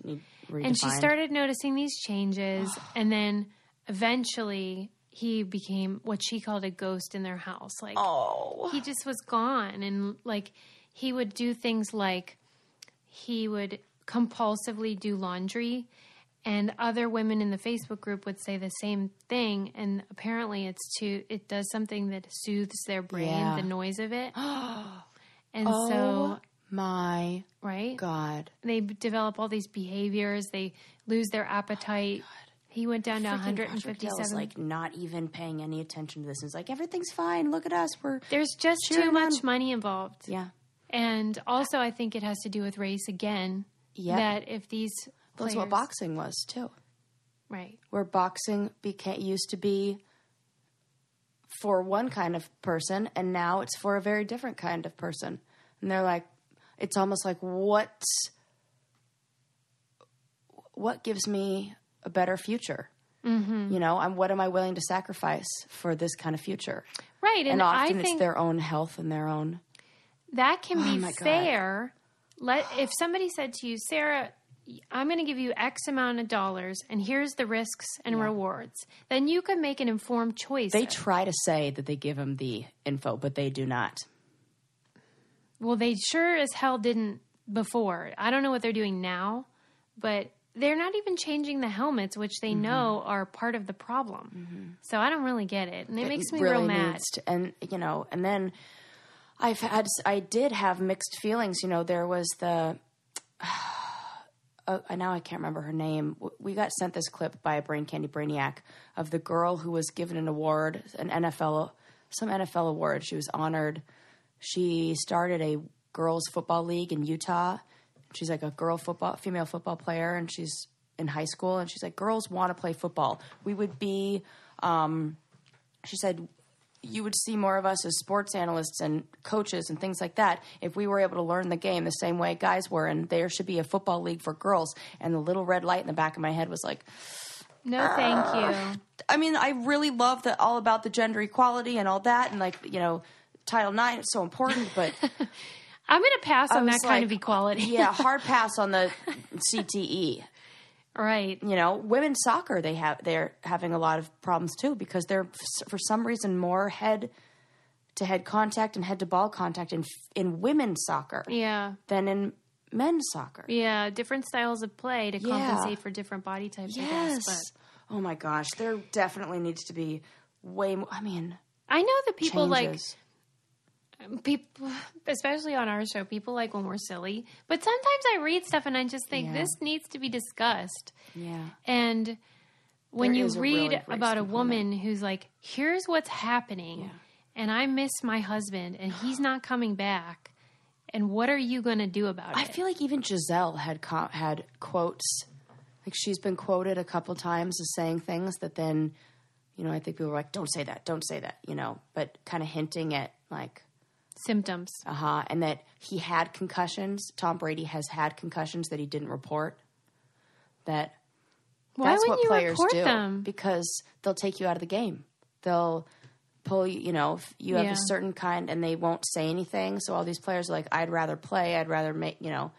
And she started noticing these changes, and then eventually he became what she called a ghost in their house. Like Oh, he just was gone, and like he would do things like he would compulsively do laundry, and other women in the Facebook group would say the same thing. And apparently, it's to it does something that soothes their brain, Yeah. the noise of it. and Oh so, my right, God. they develop all these behaviors. They lose their appetite. Oh he went down to Freaking Roger 157. Dale's, like not even paying any attention to this. He's like, everything's fine. Look at us. We're There's just too much on. money involved. yeah. And also, I think it has to do with race again. Yep. That if these That's players, what boxing was too. right? Where boxing became used to be for one kind of person, and now it's for a very different kind of person. And they're like, it's almost like what what gives me a better future? Mm-hmm. You know, I'm what am I willing to sacrifice for this kind of future? Right, and, And, I often think it's their own health and their own. that can Oh be my God. fair. Let if somebody said to you, Sarah, I'm going to give you X amount of dollars, and here's the risks and rewards, then you can make an informed choice. They try to say that they give them the info, but they do not. well, they sure as hell didn't before. I don't know what they're doing now, but they're not even changing the helmets, which Mm-hmm. they know are part of the problem. So I don't really get it, and it, makes me really real mad. to- and you know, and then I've had, I did have mixed feelings. You know, there was the. Uh, now I can't remember her name. We got sent this clip by a brain candy brainiac of the girl who was given an award, an NFL, some NFL award. She was honored. She started a girls football league in Utah. She's like a girl football, female football player, and she's in high school. And she's like, girls want to play football. We would be um, she said you would see more of us as sports analysts and coaches and things like that if we were able to learn the game the same way guys were and there should be a football league for girls and the little red light in the back of my head was like No, thank ah. you. i mean i really love that all about the gender equality and all that and like you know title ix is so important but I'm going to pass on that was kind of equality. yeah hard pass on the cte right. you know, women's soccer they have they're having a lot of problems too because they're for some reason more head to head contact and head to ball contact in in women's soccer Yeah. than in men's soccer. Yeah, different styles of play to Yeah. compensate for different body types. I Yes. guess, Oh my gosh, there definitely needs to be way more. I mean, I know that people changes. like people, especially on our show. People like when we're silly, but sometimes I read stuff and I just think Yeah. this needs to be discussed. yeah, And when There you a read really about a woman who's like, "Here's what's happening," and I miss my husband, and he's not coming back. And what are you going to do about I it? I feel like even Gisele had co- had quotes. Like she's been quoted a couple times as saying things that then, you know, I think people were like, "Don't say that, don't say that," you know, but kind of hinting at like Symptoms. Uh huh. And that he had concussions. Tom Brady has had concussions that he didn't report. That Why that's what players report do them? because they'll take you out of the game. They'll pull you. You know, if you have Yeah. a certain kind, and they won't say anything. So all these players are like, "I'd rather play. I'd rather make you know."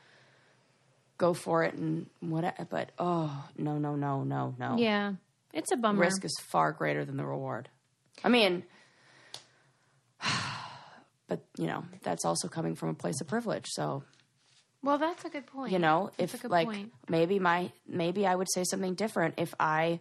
Go for it and whatever, but oh no no no no no! Yeah, it's a bummer. Risk is far greater than the reward. I mean, but you know that's also coming from a place of privilege. So Well, that's a good point. you know That's a if good like point. maybe my maybe i would say something different if i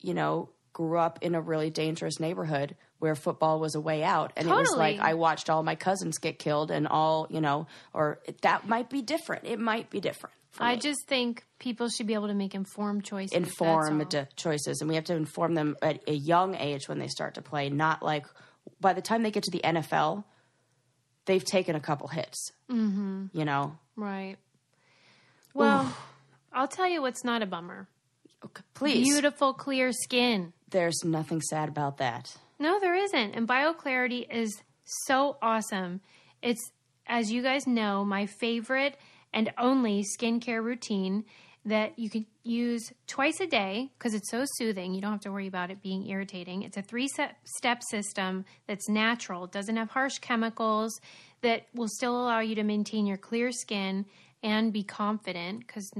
you know grew up in a really dangerous neighborhood where football was a way out and it was like i watched all my cousins get killed and all you know or that might be different it might be different I me. just think people should be able to make informed choices. informed choices and we have to inform them at a young age when they start to play not like by the time they get to the nfl they've taken a couple hits mm-hmm. you know Right. Well, I'll tell you what's not a bummer. Okay, please Beautiful, clear skin. there's nothing sad about that No, there isn't. And BioClarity is so awesome. It's, as you guys know, my favorite and only skincare routine that you can use twice a day because it's so soothing. You don't have to worry about it being irritating. It's a three step system that's natural, doesn't have harsh chemicals, that will still allow you to maintain your clear skin and be confident because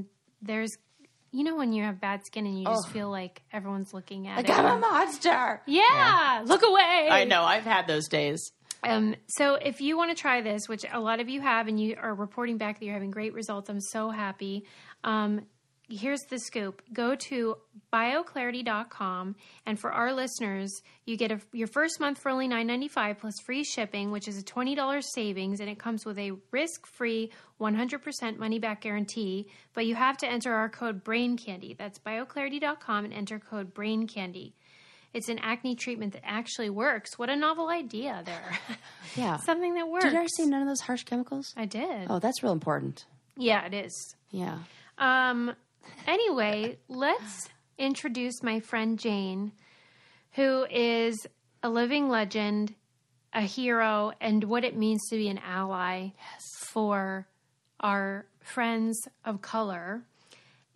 there's, you know, when you have bad skin and you just feel like everyone's looking at it. I'm a monster. Yeah, look away. I know. I've had those days. Um, so if you want to try this, which a lot of you have, and you are reporting back that you're having great results, I'm so happy. Um, here's the scoop. Go to bioclarity.com and for our listeners you get a, your first month for only $9.95 plus free shipping which is a $20 savings and it comes with a risk-free 100% money-back guarantee. But you have to enter our code brain candy that's bioclarity.com and enter code brain candy it's an acne treatment that actually works. What a novel idea there. Yeah. something that works Did you ever see none of those harsh chemicals? i did. Oh, that's real important. yeah it is. Yeah. Um, anyway, let's introduce my friend Jane, who is a living legend, a hero, and what it means to be an ally for our friends of color.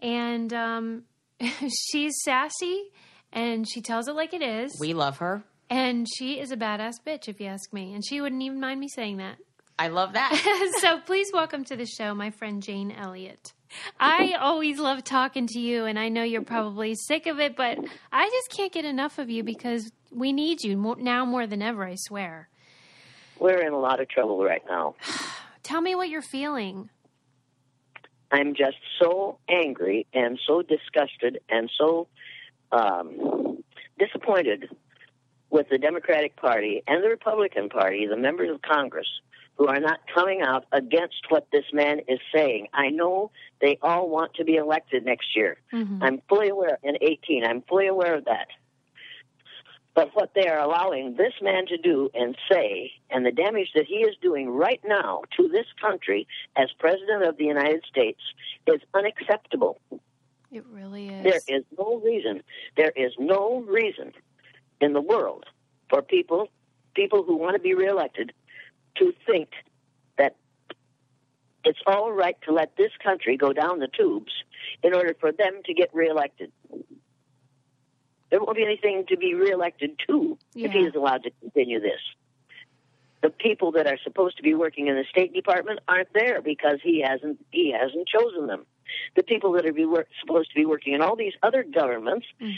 And um, she's sassy and she tells it like it is. We love her. and she is a badass bitch, if you ask me. And she wouldn't even mind me saying that. I love that. so please welcome to the show my friend Jane Elliott. I always love talking to you, and I know you're probably sick of it, but I just can't get enough of you because we need you more, now more than ever, I swear. We're in a lot of trouble right now. Tell me what you're feeling. I'm just so angry and so disgusted and so um, disappointed with the Democratic Party and the Republican Party, the members of Congress, who are not coming out against what this man is saying. I know they all want to be elected next year. Mm-hmm. I'm fully aware, in 18, I'm fully aware of that. But what they are allowing this man to do and say, and the damage that he is doing right now to this country as President of the United States, is unacceptable. It really is. There is no reason, there is no reason in the world for people, people who want to be reelected, to think that it's all right to let this country go down the tubes in order for them to get reelected. There won't be anything to be reelected to if he is allowed to continue this. The people that are supposed to be working in the State Department aren't there because he hasn't he hasn't chosen them. The people that are be work, supposed to be working in all these other governments mm.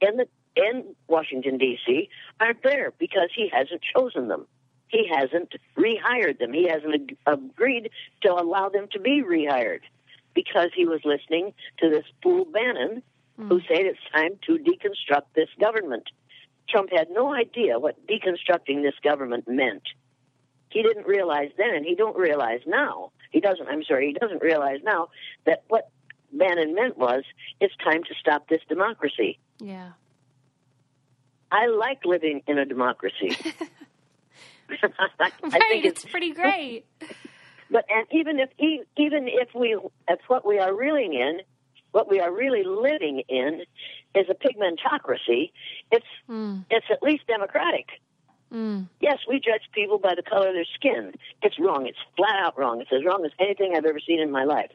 in the in Washington D.C. aren't there because he hasn't chosen them. He hasn't rehired them. He hasn't ag- agreed to allow them to be rehired because he was listening to this fool Bannon who hmm. said it's time to deconstruct this government. Trump had no idea what deconstructing this government meant. He didn't realize then, and he don't realize now. He doesn't. I'm sorry. He doesn't realize now that what Bannon meant was it's time to stop this democracy. yeah. I like living in a democracy. I Right, think it's pretty great. But and even if even if we if what we are really in, what we are really living in, is a pigmentocracy, it's Mm, it's at least democratic. mm, Yes, we judge people by the color of their skin. It's wrong. It's flat out wrong. It's as wrong as anything I've ever seen in my life.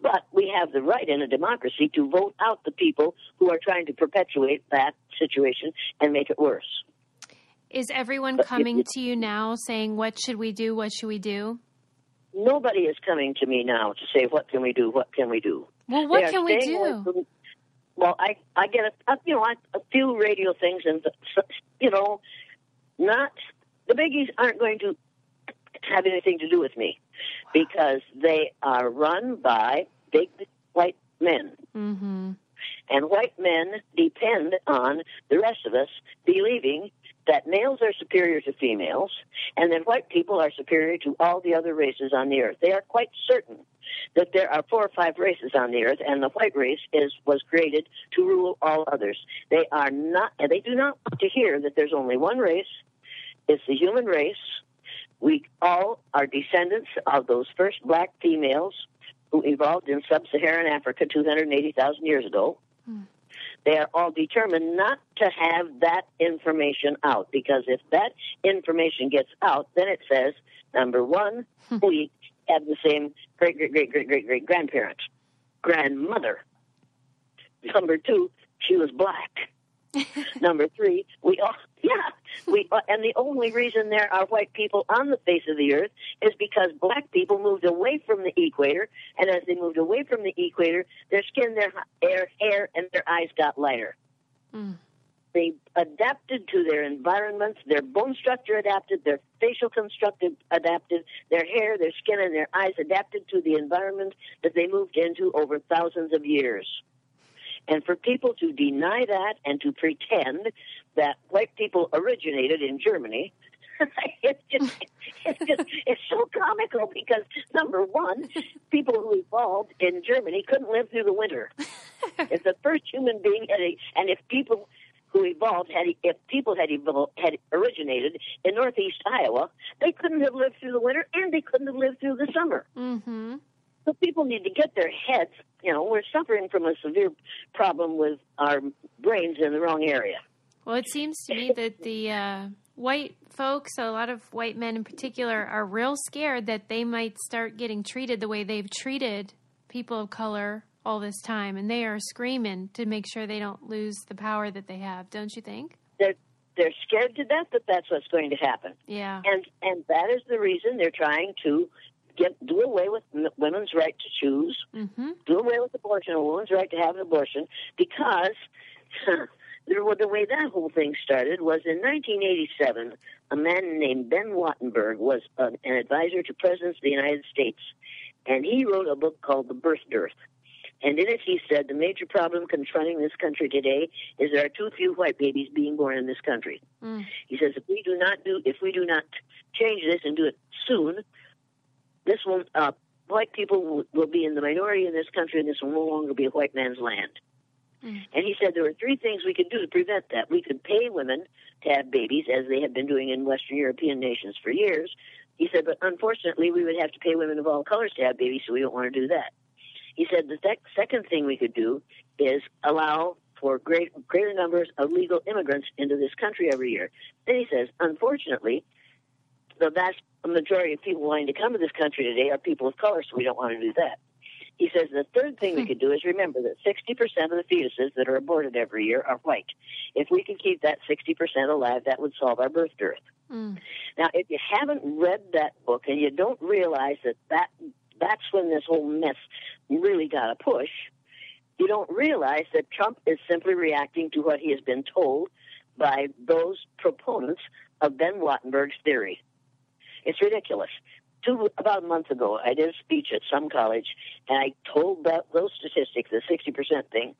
But we have the right in a democracy to vote out the people who are trying to perpetuate that situation and make it worse. Is everyone But coming you- to you now saying, What should we do? What should we do? Nobody is coming to me now to say, "What can we do? What can we do?" Well, what can we do? well, I I get a, you know I, a few radio things and you know, not the biggies aren't going to have anything to do with me because they are run by big white men, Mm-hmm. and white men depend on the rest of us believing that males are superior to females, and that white people are superior to all the other races on the earth. They are quite certain that there are four or five races on the earth, and the white race is was created to rule all others. They are not, they do not want to hear that there's only one race. It's the human race. We all are descendants of those first black females who evolved in sub-Saharan Africa 280,000 years ago. They are all determined not to have that information out because if that information gets out, then it says number one, hmm. we have the same great great great great great great grandparent, grandmother. Number two, she was black. Number three, we all yeah we and the only reason there are white people on the face of the earth is because black people moved away from the equator, and as they moved away from the equator, their skin, their hair, hair, and their eyes got lighter. Mm. they adapted to their environments, their bone structure adapted, their facial construction adapted, their hair, their skin, and their eyes adapted to the environment that they moved into over thousands of years. And for people to deny that and to pretend that white people originated in Germany, it's just, it's just, it's so comical because number one, people who evolved in Germany couldn't live through the winter. if the first human being had, a, and if people who evolved had, if people had evolved, had originated in northeast Iowa, they couldn't have lived through the winter and they couldn't have lived through the summer. Mm-hmm. So people need to get their heads, you know, we're suffering from a severe problem with our brains in the wrong area. Well, it seems to me that the uh, white folks, a lot of white men in particular, are real scared that they might start getting treated the way they've treated people of color all this time, and they are screaming to make sure they don't lose the power that they have. Don't you think? They're they're scared to death that that's what's going to happen, Yeah. and and that is the reason they're trying to get do away with women's right to choose, Mm-hmm. do away with abortion, a woman's right to have an abortion, because the, the way that whole thing started was in 1987. A man named Ben Wattenberg was an, an advisor to presidents of the United States, and he wrote a book called The Birth Dearth. And in it, he said the major problem confronting this country today is there are too few white babies being born in this country. Mm. He says if we do not do if we do not change this and do it soon, this will uh, white people will, will be in the minority in this country, and this will no longer be a white man's land. Mm. And he said there were three things we could do to prevent that. We could pay women to have babies, as they have been doing in Western European nations for years. He said, but unfortunately, we would have to pay women of all colors to have babies, so we don't want to do that. He said the sec- second thing we could do is allow for great, greater numbers of legal immigrants into this country every year. Then he says, unfortunately, the vast majority of people wanting to come to this country today are people of color, so we don't want to do that. He says the third thing we could do is remember that 60% of the fetuses that are aborted every year are white. If we could keep that 60% alive, that would solve our birth dearth. Mm. Now, if you haven't read that book and you don't realize that, that that's when this whole mess really got a push, you don't realize that Trump is simply reacting to what he has been told by those proponents of Ben Wattenberg's theory. It's ridiculous. Two, about a month ago, I did a speech at some college, and I told that, those statistics, the 60% thing,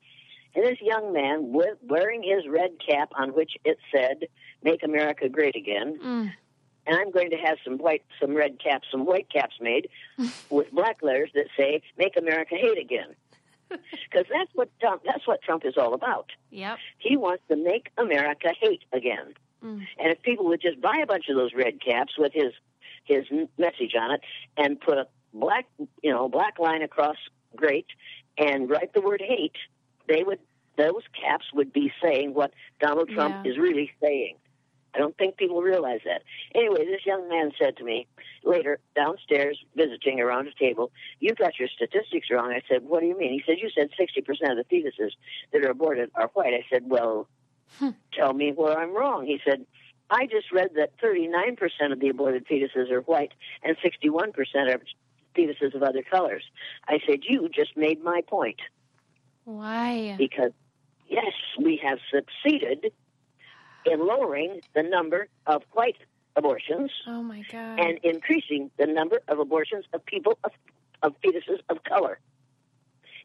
and this young man with, wearing his red cap on which it said, Make America Great Again, Mm. and I'm going to have some white, some red caps, some white caps made with black letters that say "Make America Hate Again," because that's what Trump, that's what Trump is all about. Yep. He wants to make America hate again. Mm. And if people would just buy a bunch of those red caps with his his message on it and put a black, you know, black line across great and write the word hate, they would those caps would be saying what Donald Trump Yeah. is really saying. I don't think people realize that. Anyway, this young man said to me later downstairs visiting around a table, "You got your statistics wrong." I said, "What do you mean?" He said, "You said 60% of the fetuses that are aborted are white." I said, "Well, hmm. tell me where I'm wrong." He said, "I just read that 39% of the aborted fetuses are white and 61% are fetuses of other colors." I said, "You just made my point." Why? because yes, we have succeeded in lowering the number of white abortions Oh my God. and increasing the number of abortions of people of, of fetuses of color.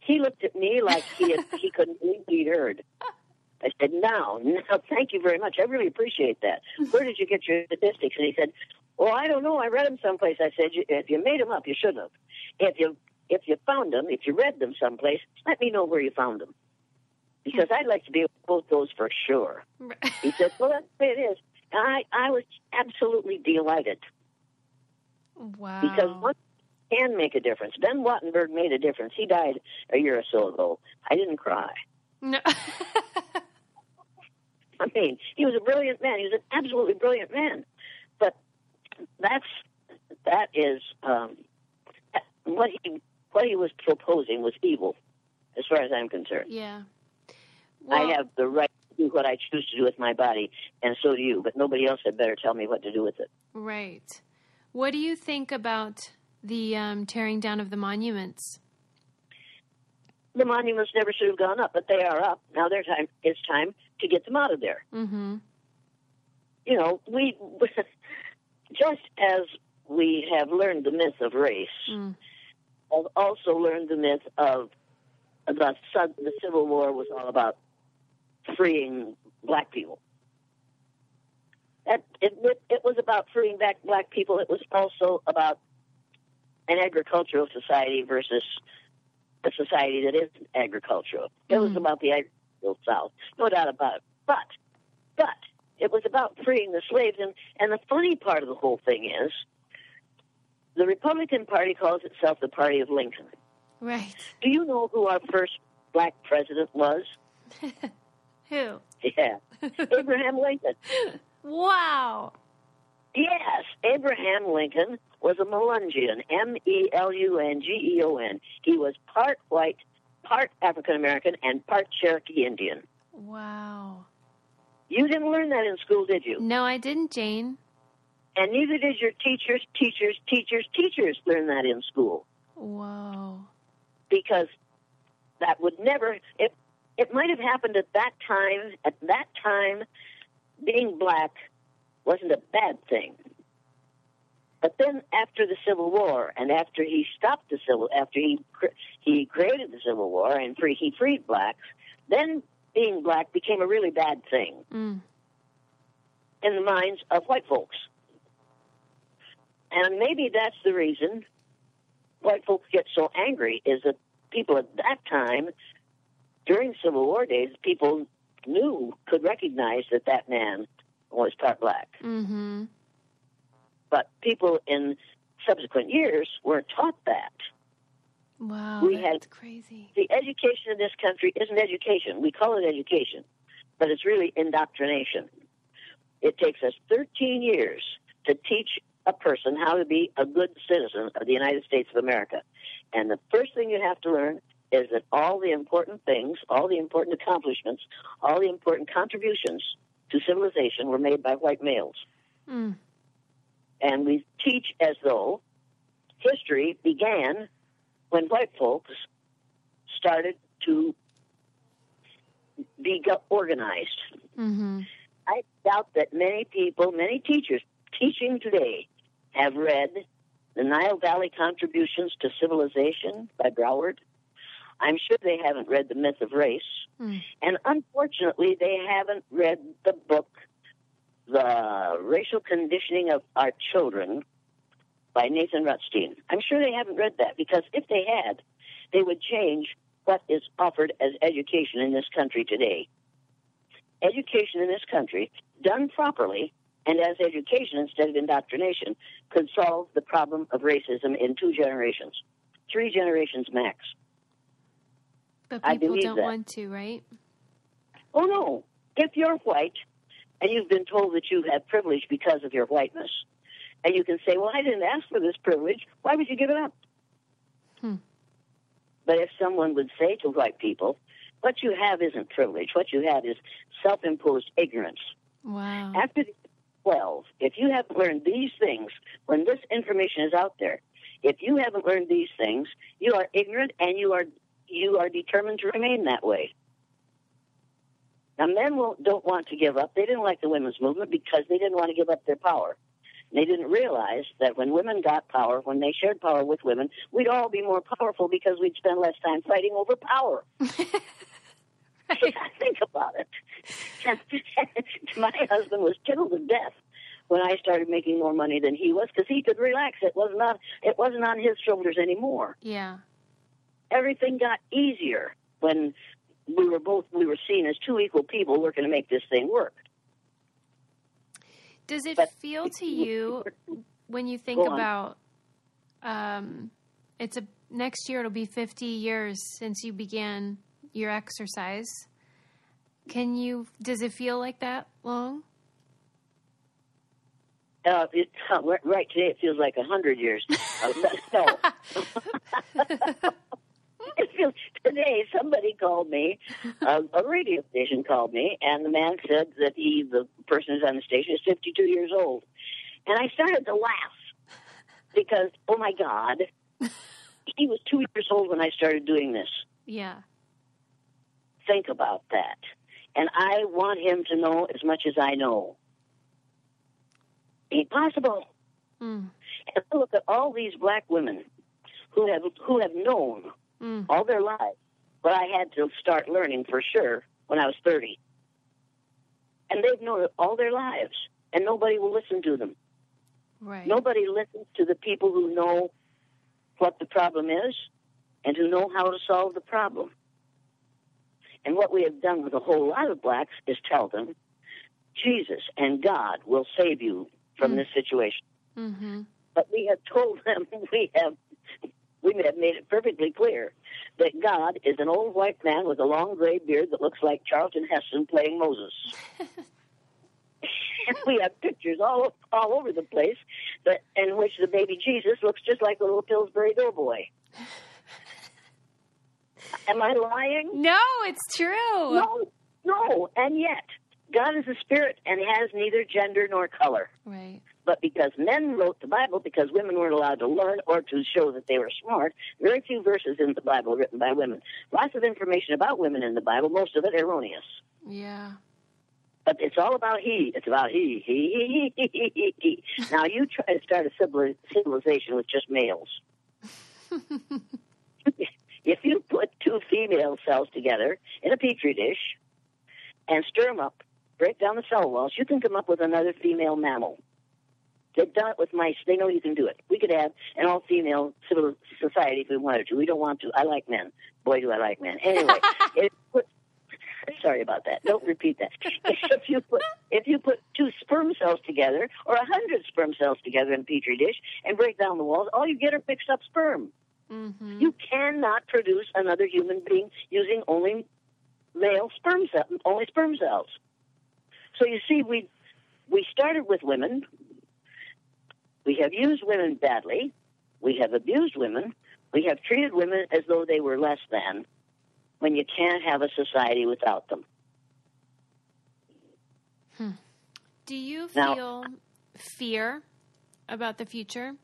He looked at me like he had, he couldn't believe he'd heard. I said, "Now, now, thank you very much. I really appreciate that. Mm-hmm. Where did you get your statistics?" And he said, "Well, I don't know. I read them someplace." I said, "You- "If you made them up, you shouldn't have. If you if you found them, if you read them someplace, let me know where you found them, because I'd like to be able to quote those for sure." He said, "Well, that's the way it is." And I I was absolutely delighted wow. because one can make a difference. Ben Wattenberg made a difference. He died a year or so ago. I didn't cry. no. I mean, he was a brilliant man. He was an absolutely brilliant man. But that's that is um, what he what he was proposing was evil, as far as I'm concerned. yeah. I have the right to do what I choose to do with my body, and so do you. But nobody else had better tell me what to do with it. Right. What do you think about the um, tearing down of the monuments? the monuments never should have gone up, but they are up now. They're time. It's time to get them out of there. Mm-hmm. You know, we just as we have learned the myth of race, Mm. have also learned the myth of the the Civil War was all about freeing black people. That it, it, it was about freeing back black people. It was also about an agricultural society versus a society that isn't agricultural. It was Mhm. about the agricultural South, no doubt about it. But, but it was about freeing the slaves. And, and the funny part of the whole thing is, the Republican Party calls itself the Party of Lincoln. Right. Do you know who our first black president was? Who? Yeah, Abraham Lincoln. Wow. Yes, Abraham Lincoln was a Melungeon, M E L U N G E O N. He was part white, part African American, and part Cherokee Indian. Wow. You didn't learn that in school, did you? No, I didn't, Jane. And neither did your teachers, teachers, teachers, teachers learn that in school Wow. because that would never. It it might have happened at that time. At that time, being black wasn't a bad thing. But then, after the Civil War, and after he stopped the civil, after he he created the Civil War and free, he freed blacks, then being black became a really bad thing Mm. in the minds of white folks. And maybe that's the reason white folks get so angry is that people at that time, during Civil War days, people knew, could recognize that that man was part black. Mm-hmm. But people in subsequent years weren't taught that. Wow. We that's had- crazy. The education in this country isn't education. We call it education, but it's really indoctrination. It takes us 13 years to teach a person how to be a good citizen of the United States of America. And the first thing you have to learn is that all the important things, all the important accomplishments, all the important contributions to civilization were made by white males. Mm. And we teach as though history began when white folks started to be organized. Mm-hmm. I doubt that many people, many teachers teaching today have read the Nile Valley Contributions to Civilization by Browder. I'm sure they haven't read The Myth of Race. Mm. And unfortunately, they haven't read the book, The Racial Conditioning of Our Children by Nathan Rutstein. I'm sure they haven't read that because if they had, they would change what is offered as education in this country today. Education in this country, done properly and as education instead of indoctrination, could solve the problem of racism in two generations, three generations max. But people don't that. want to, right? Oh no. If you're white and you've been told that you have privilege because of your whiteness, and you can say, Well, I didn't ask for this privilege, why would you give it up? Hmm. But if someone would say to white people, What you have isn't privilege, what you have is self imposed ignorance. Wow. After the 12, if you haven't learned these things, when this information is out there, if you haven't learned these things, you are ignorant and you are you are determined to remain that way. Now, men won't, don't want to give up. They didn't like the women's movement because they didn't want to give up their power. They didn't realize that when women got power, when they shared power with women, we'd all be more powerful because we'd spend less time fighting over power. Think about it. My husband was killed to death when I started making more money than he was because he could relax. It was not. It wasn't on his shoulders anymore. yeah. Everything got easier when we were both we were seen as two equal people working to make this thing work. Does it But- feel to you when you think about um, it's a next year it'll be 50 years since you began your exercise. Can you does it feel like that long? Uh, it, right today, it feels like a hundred years. Uh, no. it feels, today, somebody called me, uh, a radio station called me, and the man said that he, the person who's on the station, is 52 years old. And I started to laugh because, oh my God, he was two years old when I started doing this. Yeah. Think about that. And I want him to know as much as I know. Ain't possible. Mm. And I look at all these black women who have who have known Mm. all their lives, but I had to start learning for sure when I was thirty. And they've known it all their lives, and nobody will listen to them. Right. Nobody listens to the people who know what the problem is and who know how to solve the problem. And what we have done with a whole lot of blacks is tell them Jesus and God will save you from Mm. this situation. Mm-hmm. But we have told them we have we have made it perfectly clear that God is an old white man with a long gray beard that looks like Charlton Heston playing Moses. we have pictures all all over the place that in which the baby Jesus looks just like a little Pillsbury Doughboy. Am I lying? No, it's true. No, no. And yet, God is a spirit and has neither gender nor color. Right. But because men wrote the Bible, because women weren't allowed to learn or to show that they were smart, very few verses in the Bible written by women. Lots of information about women in the Bible, most of it erroneous. Yeah. But it's all about he. It's about he. He, he, he, he, he, he. Now you try to start a civilization with just males. if you put two female cells together in a petri dish and stir them up, break down the cell walls, you can come up with another female mammal. They've done it with mice. They know you can do it. We could have an all-female civil society if we wanted to. We don't want to. I like men. Boy, do I like men. Anyway, if sorry about that. Don't repeat that. If you put if you put two sperm cells together or a hundred sperm cells together in a petri dish and break down the walls, all you get are mixed up sperm. Mm-hmm. You cannot produce another human being using only male sperm cells, only sperm cells. So you see, we we started with women. We have used women badly. We have abused women. We have treated women as though they were less than. When you can't have a society without them. Do you Now- feel fear about the future?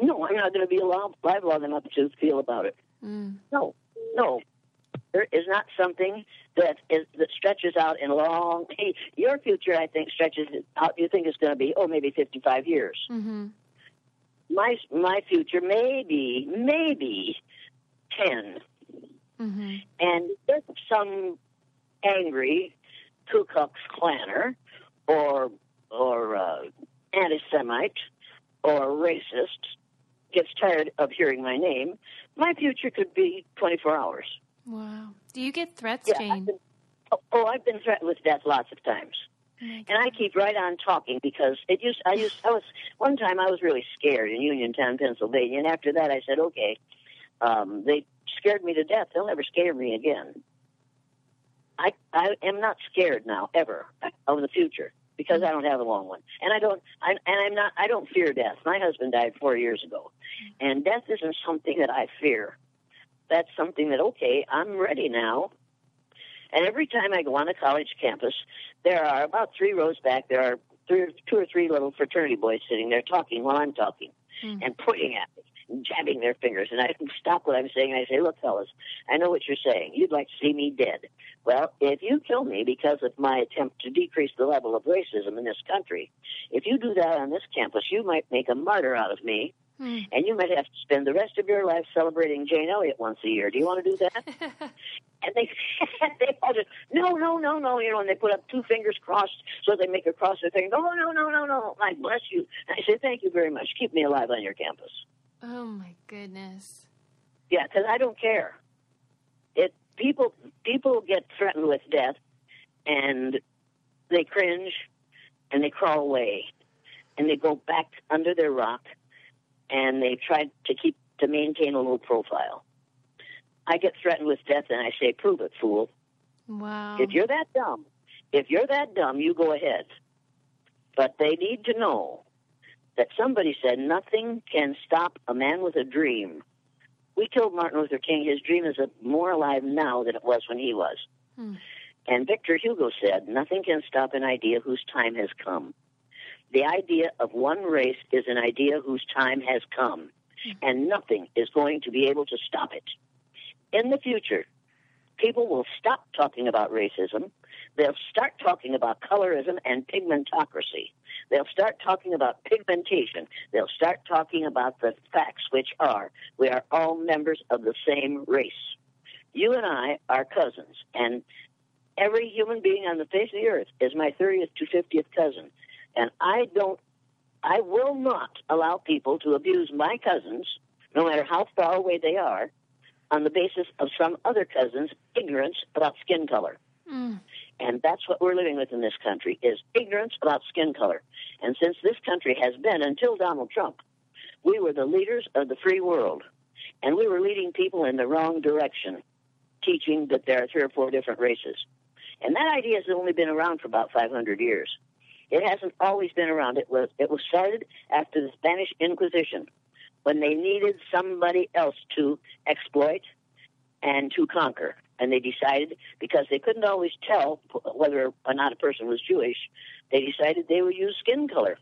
No, I'm not going to be alive, alive long enough to feel about it. Mm. No, no. Is not something that is that stretches out in long. Your future, I think, stretches out. You think it's going to be oh, maybe 55 years. Mm-hmm. My my future, maybe, maybe 10. Mm-hmm. And if some angry Ku Klux Klanner or or uh, anti-Semite or racist gets tired of hearing my name, my future could be 24 hours. Wow. Do you get threats, Yeah, Jane? been, oh, oh, I've been threatened with death lots of times, and I keep right on talking because it used. I used. I was one time. I was really scared in Uniontown, Pennsylvania, and after that, I said, "Okay." Um, they scared me to death. They'll never scare me again. I I am not scared now ever of the future because I don't have a long one, and I don't. I, and I'm not. I don't fear death. My husband died four years ago, and death isn't something that I fear. That's something that okay, I'm ready now. And every time I go on a college campus, there are about three rows back. There are three, two or three little fraternity boys sitting there talking while I'm talking, Hmm. and pointing at me, and jabbing their fingers. And I stop what I'm saying. And I say, "Look, fellas, I know what you're saying. You'd like to see me dead. Well, if you kill me because of my attempt to decrease the level of racism in this country, if you do that on this campus, you might make a martyr out of me." Hmm. And you might have to spend the rest of your life celebrating Jane Elliott once a year. Do you want to do that? And they they all just no no no no you know and they put up two fingers crossed so they make a cross their finger. No no no no no. I bless you. And I say thank you very much. Keep me alive on your campus. oh my goodness. Yeah, because I don't care. It people people get threatened with death, and they cringe, and they crawl away, and they go back under their rock, and they tried to keep to maintain a low profile. I get threatened with death, and I say, "Prove it, fool." Wow. If you're that dumb, if you're that dumb, you go ahead. But they need to know that somebody said nothing can stop a man with a dream. We told Martin Luther King his dream is more alive now than it was when he was. Hmm. And Victor Hugo said, nothing can stop an idea whose time has come. The idea of one race is an idea whose time has come, and nothing is going to be able to stop it. in the future, people will stop talking about racism. They'll start talking about colorism and pigmentocracy. They'll start talking about pigmentation. They'll start talking about the facts, which are we are all members of the same race. You and I are cousins, and every human being on the face of the earth is my 30th to 50th cousin. And I don't, I will not allow people to abuse my cousins, no matter how far away they are, on the basis of some other cousin's ignorance about skin color. Mm. And that's what we're living with in this country is ignorance about skin color. And since this country has been until Donald Trump, we were the leaders of the free world. And we were leading people in the wrong direction, teaching that there are three or four different races. And that idea has only been around for about 500 years. It hasn't always been around. It was it was started after the Spanish Inquisition, when they needed somebody else to exploit and to conquer. And they decided, because they couldn't always tell whether or not a person was Jewish, they decided they would use skin color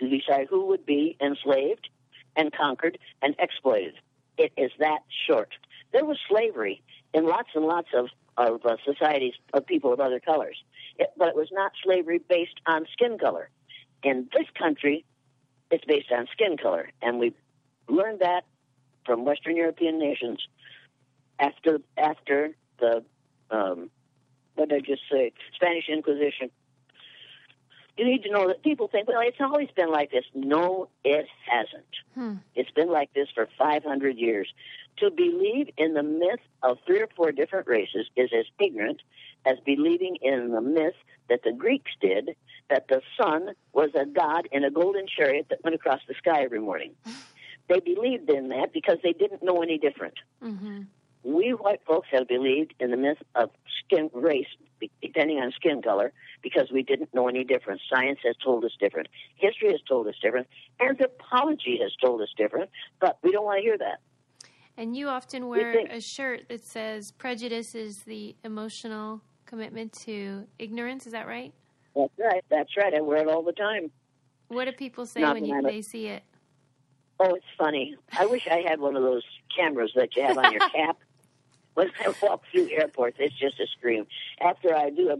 to decide who would be enslaved and conquered and exploited. It is that short. There was slavery in lots and lots of, of uh, societies of people of other colors, it, but it was not slavery based on skin color. In this country, it's based on skin color, and we've learned that from Western European nations after after the um, what did I just say? Spanish Inquisition. You need to know that people think, well, it's always been like this. No, it hasn't. It's been like this for 500 years. To believe in the myth of three or four different races is as ignorant as believing in the myth that the Greeks did that the sun was a god in a golden chariot that went across the sky every morning. They believed in that because they didn't know any different. Mm-hmm. We white folks have believed in the myth of skin race, depending on skin color, because we didn't know any different. Science has told us different. History has told us different. Anthropology has told us different, but we don't want to hear that. And you often wear a shirt that says prejudice is the emotional commitment to ignorance. Is that right? That's right. That's right. I wear it all the time. What do people say Not when you, they see it? Oh, it's funny. I wish I had one of those cameras that you have on your cap. When I walk through airports, it's just a scream. After I do a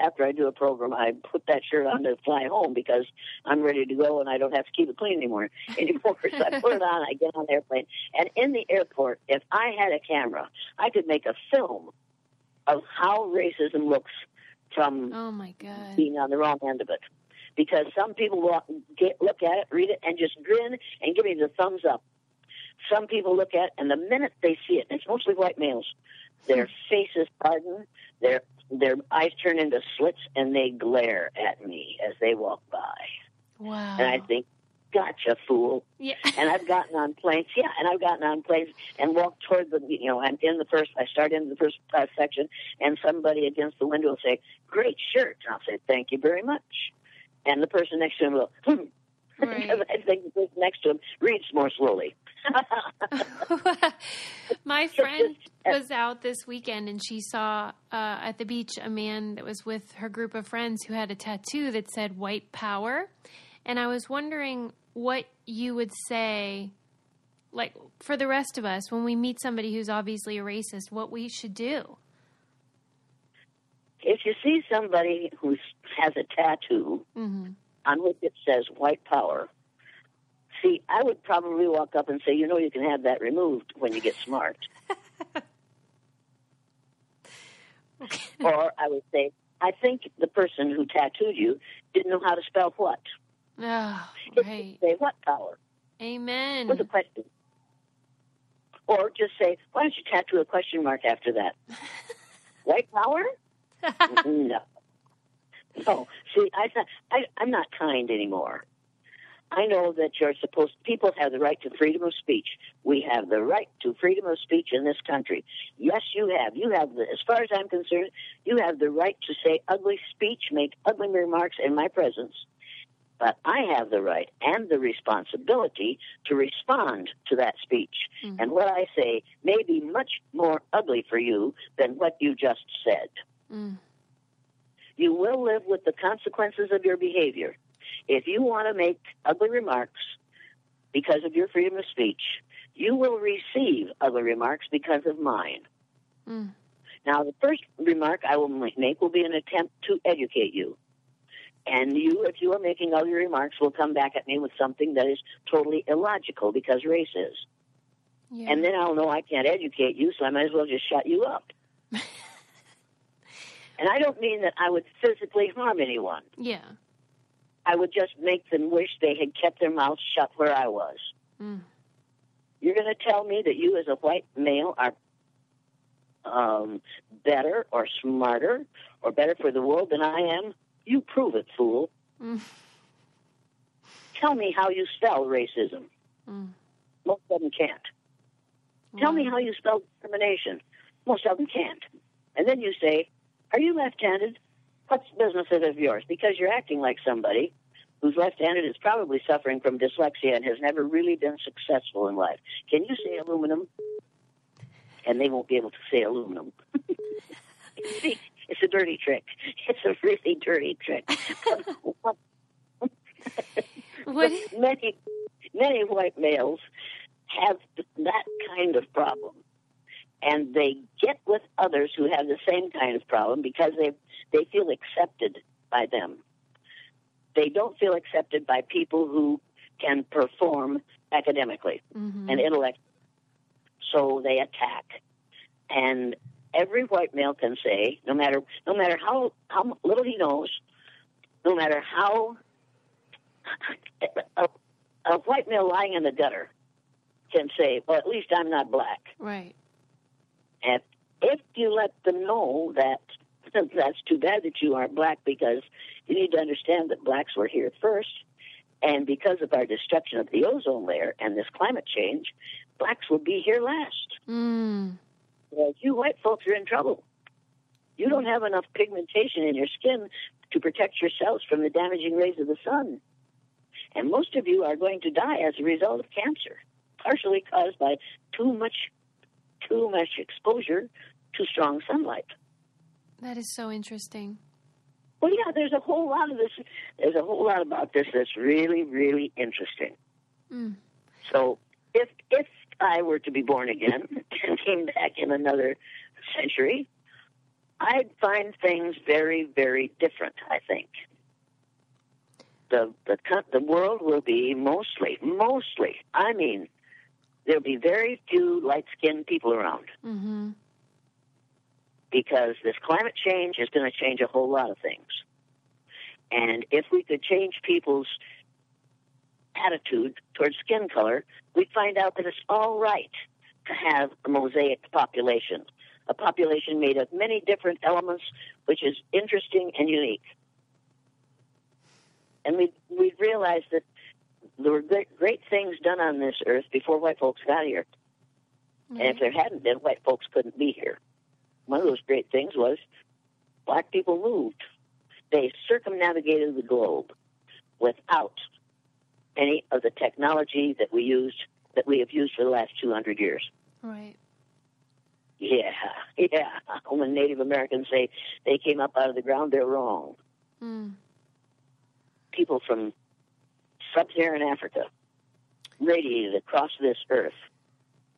after I do a program, I put that shirt on to fly home because I'm ready to go and I don't have to keep it clean anymore. Anymore, so I put it on. I get on the airplane, and in the airport, if I had a camera, I could make a film of how racism looks from Oh my God. being on the wrong end of it. Because some people will get, look at it, read it, and just grin and give me the thumbs up. Some people look at it, and the minute they see it, and it's mostly white males, their hmm. faces harden, their their eyes turn into slits, and they glare at me as they walk by. Wow. And I think, gotcha, fool. yeah. And I've gotten on planes, yeah, and I've gotten on planes and walked toward the, you know, I'm in the first, I start in the first uh, section, and somebody against the window will say, great shirt. And I'll say, thank you very much. And the person next to him will, hmm. Right. because I think the person next to him reads more slowly. My friend was out this weekend and she saw uh, at the beach a man that was with her group of friends who had a tattoo that said white power. And I was wondering what you would say, like for the rest of us, when we meet somebody who's obviously a racist, what we should do. if you see somebody who has a tattoo mm-hmm. on which it says white power, see, I would probably walk up and say, you know, you can have that removed when you get smart. or I would say, I think the person who tattooed you didn't know how to spell what. Oh, Just right. Say what power Amen. with a question. Or just say, why don't you tattoo a question mark after that? White power? no. No. See, I, I, I'm not kind anymore. I know that you're supposed. People have the right to freedom of speech. We have the right to freedom of speech in this country. Yes, you have. You have the. As far as I'm concerned, you have the right to say ugly speech, make ugly remarks in my presence. But I have the right and the responsibility to respond to that speech. And what I say may be much more ugly for you than what you just said. You will live with the consequences of your behavior. If you want to make ugly remarks because of your freedom of speech, you will receive ugly remarks because of mine. Mm. Now, the first remark I will make will be an attempt to educate you. And you, if you are making all your remarks, will come back at me with something that is totally illogical because race is. Yeah. And then I'll know I can't educate you, so I might as well just shut you up. and I don't mean that I would physically harm anyone. yeah. I would just make them wish they had kept their mouths shut where I was. Mm. You're going to tell me that you, as a white male, are um, better or smarter or better for the world than I am? You prove it, fool. Mm. Tell me how you spell racism. Mm. Most of them can't. Tell me how you spell discrimination. Most of them can't. And then you say, Are you left handed? What's the business of yours? Because you're acting like somebody who's left handed is probably suffering from dyslexia and has never really been successful in life. Can you say aluminum? And they won't be able to say aluminum. See, it's a dirty trick. It's a really dirty trick. What? many, many white males have that kind of problem, and they get with others who have the same kind of problem because they they feel accepted by them. They don't feel accepted by people who can perform academically Mhm. and intellect. So they attack, and every white male can say, no matter no matter how how little he knows, no matter how a, a white male lying in the gutter can say, well, at least I'm not black. Right. And if you let them know that that's too bad that you aren't black because you need to understand that blacks were here first. And because of our destruction of the ozone layer and this climate change, blacks will be here last. Mm. Well, you white folks are in trouble. You don't have enough pigmentation in your skin to protect yourselves from the damaging rays of the sun. And most of you are going to die as a result of cancer, partially caused by too much too much exposure to strong sunlight. That is so interesting. Well, yeah, there's a whole lot of this. There's a whole lot about this that's really, really interesting. Mm. So, if if I were to be born again and came back in another century, I'd find things very, very different. I think the the the world will be mostly, mostly. I mean, there'll be very few light skinned people around Mm-hmm. because this climate change is going to change a whole lot of things. And if we could change people's attitude towards skin color, we'd find out that it's all right to have a mosaic population, a population made of many different elements, which is interesting and unique. And we we realized that there were great, great things done on this earth before white folks got here. And if mm-hmm. there hadn't been, white folks couldn't be here. One of those great things was black people moved. They circumnavigated the globe without any of the technology that we used that we have used for the last 200 years. Right. Yeah, yeah. When Native Americans say they came up out of the ground, they're wrong. Mm. People from sub-Saharan Africa radiated across this earth,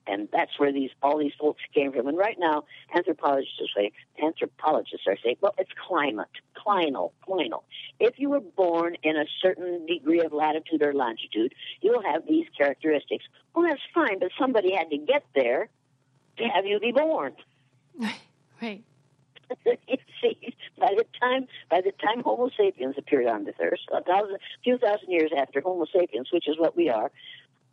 and that's where these all these folks came from. And right now, anthropologists are saying anthropologists are saying, well, it's climate, clinal, clinal. If you were born in a certain degree of latitude or longitude, you'll have these characteristics. Well, that's fine, but somebody had to get there to have you be born. Right. you see, by the time by the time Homo sapiens appeared on this earth, a thousand, few thousand years after Homo sapiens, which is what we are,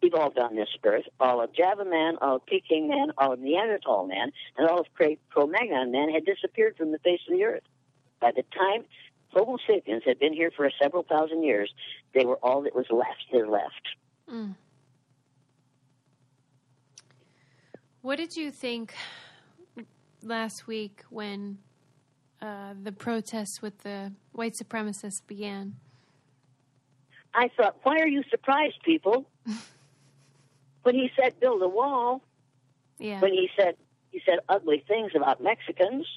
evolved on this earth, all of Java man, all of Peking man, all of Neanderthal man, and all of Cro-Magnon man had disappeared from the face of the earth. By the time Homo sapiens had been here for several thousand years, they were all that was left. They're left. Mm. What did you think last week when uh, the protests with the white supremacists began? I thought, why are you surprised, people? when he said build a wall, Yeah. when he said he said ugly things about Mexicans,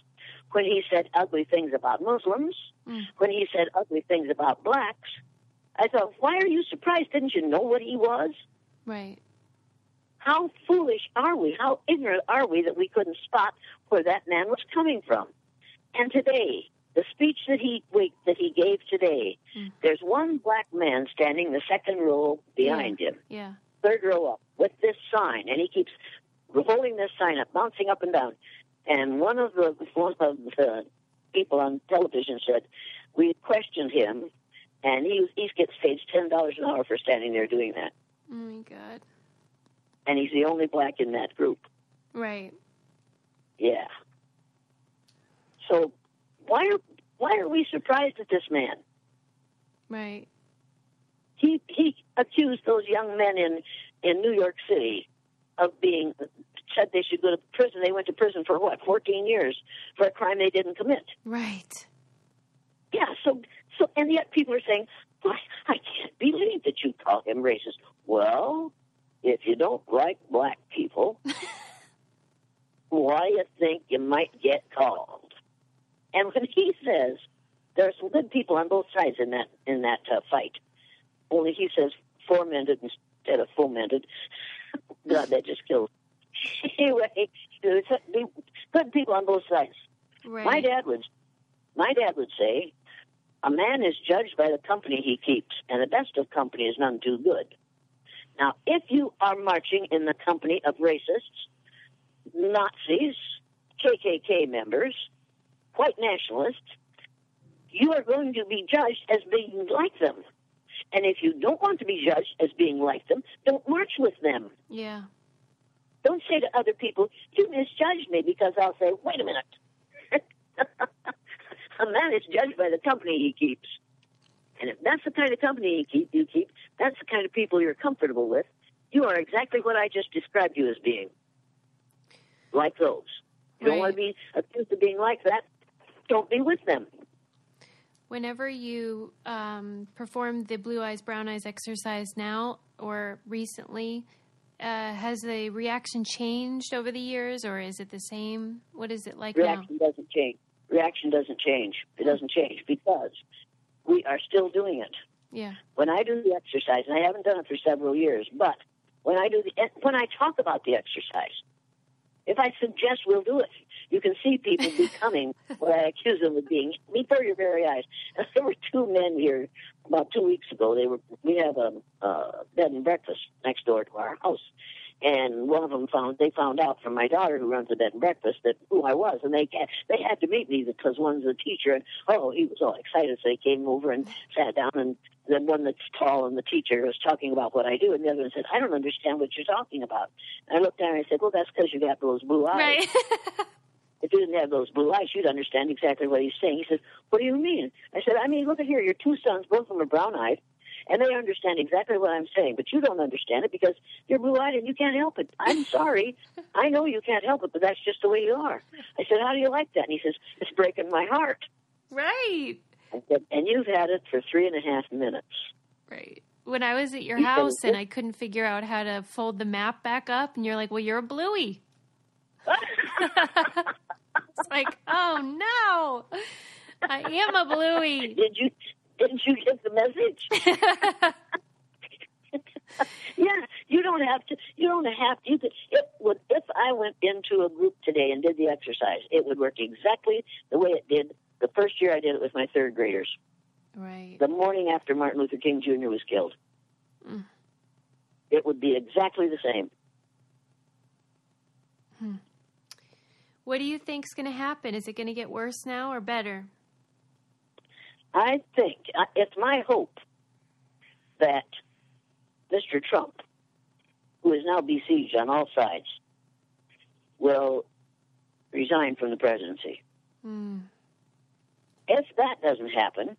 when he said ugly things about Muslims, Mm. when he said ugly things about blacks, I thought, why are you surprised? Didn't you know what he was? Right. How foolish are we? How ignorant are we that we couldn't spot where that man was coming from? And today, the speech that he that he gave today, there's one black man standing the second row behind him, Yeah. Third row up, with this sign, and he keeps holding this sign up, bouncing up and down. And one of the one of the people on television said, we questioned him, and he he gets paid ten dollars an hour for standing there doing that, Oh my god. and he's the only black in that group. Right. Yeah. So why are why are we surprised at this man? Right. He he accused those young men in in New York City of being said they should go to prison. They went to prison for what, fourteen years for a crime they didn't commit. Right. Yeah, so so and yet people are saying, Why I can't believe that you call him racist. Well, if you don't like black people, why you think you might get called? And when he says there are some good people on both sides in that in that uh, fight, only he says fomented instead of fomented. God, that just kills. anyway, uh, there's good people on both sides. Right. My dad would, my dad would say, a man is judged by the company he keeps, and the best of company is none too good. Now, if you are marching in the company of racists, Nazis, KKK members, white nationalists, you are going to be judged as being like them. And if you don't want to be judged as being like them, don't march with them. Yeah. Don't say to other people, you misjudged me, because I'll say, wait a minute. a man is judged by the company he keeps. And if that's the kind of company you keep, you keep, that's the kind of people you're comfortable with, you are exactly what I just described you as being. Like those. You don't want to be accused of being like that, don't be with them. Whenever you um, perform the blue eyes, brown eyes exercise now or recently, uh, has the reaction changed over the years or is it the same? What is it like now? Reaction doesn't change. Reaction doesn't change. It doesn't change because we are still doing it. Yeah. when I do the exercise, and I haven't done it for several years, but when I do the when I talk about the exercise, if I suggest we'll do it, you can see people becoming what I accuse them of being before your very eyes. And there were two men here about two weeks ago. They were we have a uh, bed and breakfast next door to our house. And one of them found they found out from my daughter who runs the bed and breakfast that who I was, and they they had to meet me because one's a teacher, and oh, he was all excited. So they came over and sat down, and the one that's tall and the teacher was talking about what I do, and the other one said, "I don't understand what you're talking about." And I looked down and I said, "Well, that's because you got those blue eyes. Right. If you didn't have those blue eyes, you'd understand exactly what he's saying." He says, "What do you mean?" I said, "I mean, look at here. Your two sons, both of them are brown-eyed." And they understand exactly what I'm saying, but you don't understand it because you're blue-eyed and you can't help it. I'm sorry. I know you can't help it, but that's just the way you are. I said, how do you like that? And he says, it's breaking my heart. right. I said, and you've had it for three and a half minutes. Right. When I was at your house and I couldn't figure out how to fold the map back up, and you're like, well, you're a bluey. It's like, oh no, I am a bluey. Did you? Didn't you get the message? yeah, you don't have to. You don't have to. You could. It would. If I went into a group today and did the exercise, it would work exactly the way it did the first year I did it with my third graders. right. the morning after Martin Luther King Jr. was killed. Mm. It would be exactly the same. What do you think is going to happen? Is it going to get worse now or better? I think uh, it's my hope that Mr. Trump, who is now besieged on all sides, will resign from the presidency. Hmm. If that doesn't happen,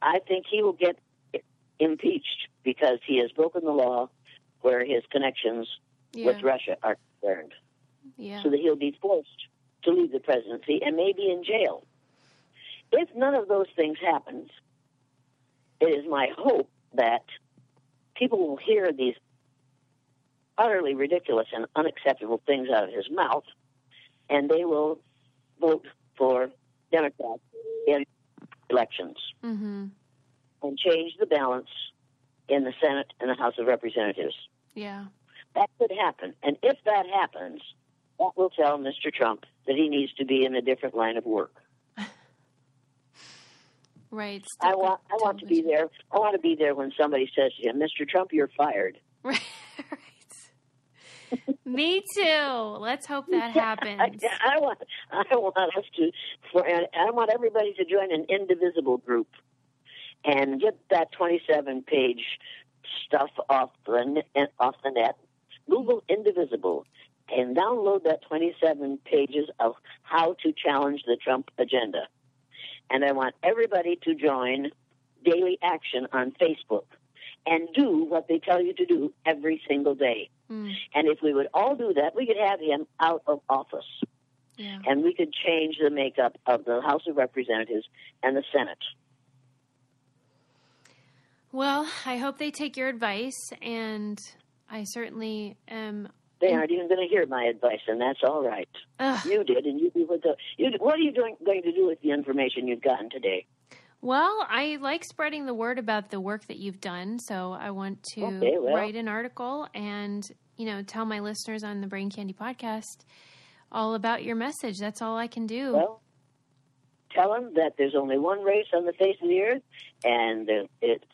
I think he will get impeached because he has broken the law where his connections Yeah. with Russia are concerned. Yeah. so that he'll be forced to leave the presidency and maybe in jail. If none of those things happens, it is my hope that people will hear these utterly ridiculous and unacceptable things out of his mouth, and they will vote for Democrats in elections Mm-hmm. and change the balance in the Senate and the House of Representatives. Yeah. That could happen. And if that happens, that will tell Mr. Trump that he needs to be in a different line of work. Right. I want I want to be there. I want to be there when somebody says to him, "Mr. Trump, you're fired." Right. Me too. Let's hope that happens. I, I want I want us to for and I want everybody to join an indivisible group and get that 27 page stuff off the off the net. Google indivisible and download that 27 pages of how to challenge the Trump agenda. And I want everybody to join daily action on Facebook and do what they tell you to do every single day. Mm, And if we would all do that, we could have him out of office yeah. and we could change the makeup of the House of Representatives and the Senate. Well, I hope they take your advice, and I certainly am. They aren't even going to hear my advice, and that's all right. Ugh. You did, and you do what the. You, what are you doing, going to do with the information you've gotten today? Well, I like spreading the word about the work that you've done, so I want to Okay, well. write an article and you know tell my listeners on the Brain Candy podcast all about your message. That's all I can do. Well, tell them that there's only one race on the face of the earth, and it's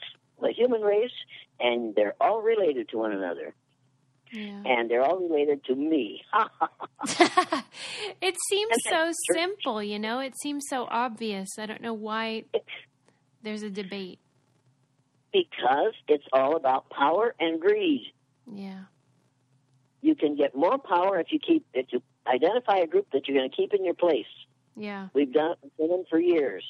the human race, and they're all related to one another, yeah. and they're all related to me. it seems so simple, you know. It seems so obvious. I don't know why there's a debate. because it's all about power and greed. Yeah. You can get more power if you keep if you identify a group that you're going to keep in your place. Yeah. We've done it for them for years.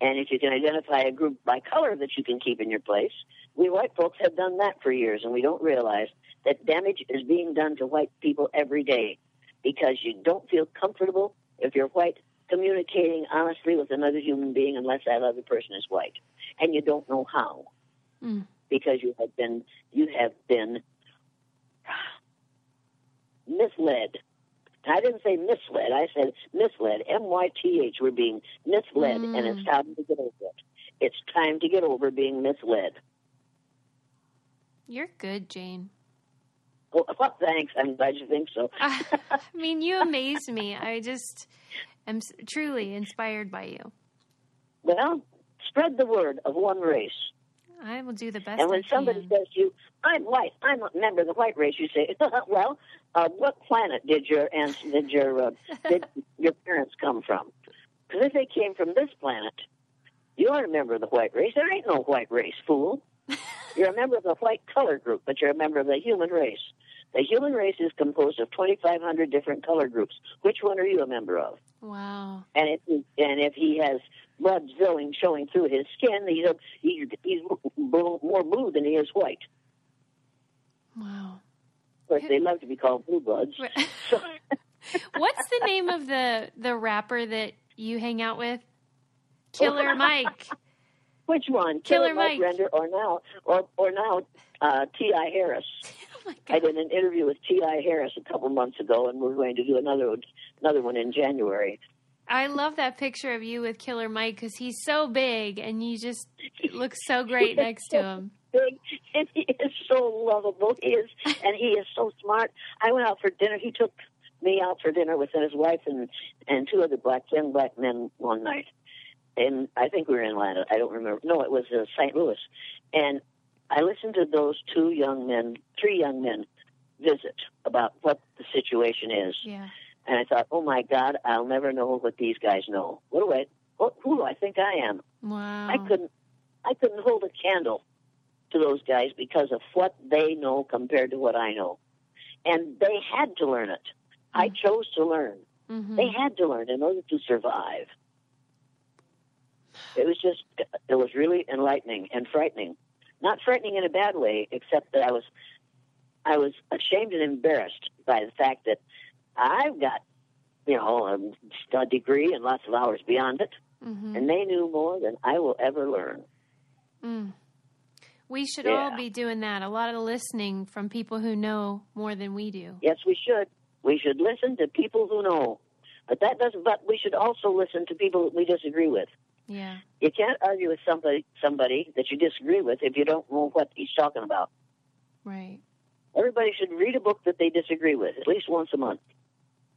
And if you can identify a group by color that you can keep in your place, we white folks have done that for years, and we don't realize that damage is being done to white people every day because you don't feel comfortable if you're white communicating honestly with another human being unless that other person is white, and you don't know how Mm. because you have been you have been misled. I didn't say misled. I said misled. M Y T H. We're being misled, and Mm. it's time to get over it. It's time to get over being misled. You're good, Jane. Well, well, thanks. I'm glad you think so. I mean, you amaze me. I just am truly inspired by you. Well, spread the word of one race. I will do the best And when somebody says to you, "I'm white. I'm a member of the white race," you say, "Well, uh, what planet did your ans- did your uh, did your parents come from? Because if they came from this planet, you aren't a member of the white race. There ain't no white race, fool. You're a member of the white color group, but you're a member of the human race. The human race is composed of 2,500 different color groups. Which one are you a member of? Wow. And if he, and if he has blood showing showing through his skin, he's a, he's, he's more blue than he is white. Wow. Of course, they love to be called blue bloods. So, What's the name of the the rapper that you hang out with? Killer Mike. which one? Killer Mike Mike. Render or now or or now uh, T.I. Harris. Oh my I did an interview with T.I. Harris a couple months ago, and we're going to do another one, another one in January. I love that picture of you with Killer Mike because he's so big and you just look so great next to him. Big, and he is so lovable. He is, and he is so smart. I went out for dinner. He took me out for dinner with his wife and and two other black young black men one night, and I think we were in Atlanta. I don't remember. No, it was uh, St. Louis, and I listened to those two young men, three young men, visit about what the situation is. Yeah. And I thought, oh my God, I'll never know what these guys know. What do I? What, who do I think I am? Wow. I couldn't. I couldn't hold a candle to those guys because of what they know compared to what I know, and they had to learn it. I chose to learn. Mhm. They had to learn in order to survive. It was just. It was really enlightening and frightening. Not frightening in a bad way, except that I was. I was ashamed and embarrassed by the fact that I've got, you know, a, a degree and lots of hours beyond it, Mhm. and they knew more than I will ever learn. Mm. We should Yeah. all be doing that. A lot of listening from people who know more than we do. Yes, we should. We should listen to people who know, but that doesn't. But we should also listen to people that we disagree with. Yeah. You can't argue with somebody somebody that you disagree with if you don't know what he's talking about. Right. Everybody should read a book that they disagree with at least once a month,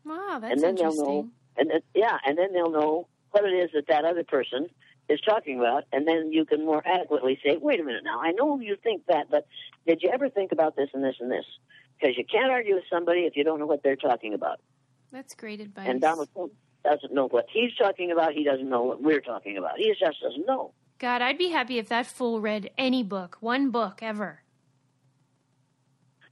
Wow, that's and then they'll interesting. know. And then, yeah, and then they'll know what it is that that other person is talking about, and then you can more adequately say, "Wait a minute, now I know you think that, but did you ever think about this and this and this?" Because you can't argue with somebody if you don't know what they're talking about. That's great advice. And Donald Trump doesn't know what he's talking about. He doesn't know what we're talking about. He just doesn't know. God, I'd be happy if that fool read any book, one book ever.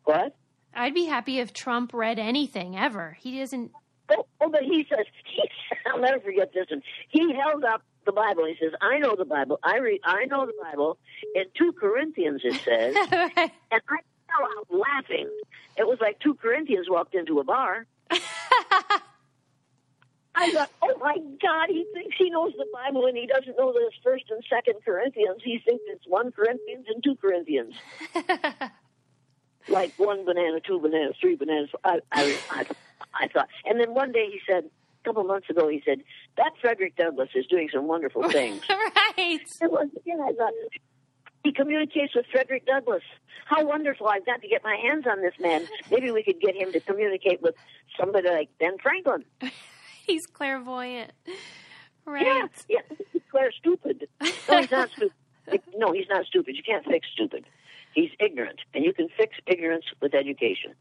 What? I'd be happy if Trump read anything ever. He doesn't. Oh, oh, but he says, he, I'll never forget this one. He held up the Bible. He says, I know the Bible. I read, I know the Bible. In 2 Corinthians, it says, and I fell out laughing. It was like 2 Corinthians walked into a bar. I thought, oh my God, he thinks he knows the Bible and he doesn't know there's First and Second Corinthians. He thinks it's one Corinthians and two Corinthians. like one banana, two bananas, three bananas. I, I, I, I thought, and then one day he said, a couple months ago, he said that Frederick Douglass is doing some wonderful things. right. It was, yeah, I thought he communicates with Frederick Douglass. How wonderful! I've got to get my hands on this man. Maybe we could get him to communicate with somebody like Ben Franklin. He's clairvoyant. Right. Yeah, yeah. Claire stupid. No, he's not stupid. No, he's not stupid. You can't fix stupid. He's ignorant, and you can fix ignorance with education.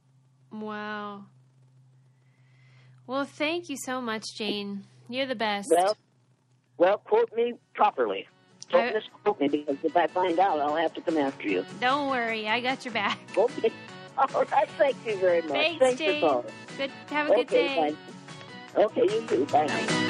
Wow. Well, thank you so much, Jane. You're the best. Well, well, quote me properly. Don't I- misquote me because if I find out, I'll have to come after you. Don't worry, I got your back. Okay. All right. Thank you very much. Thanks, Thanks Jane. Good. Have a good day. Bye. Okay, you too. Bye.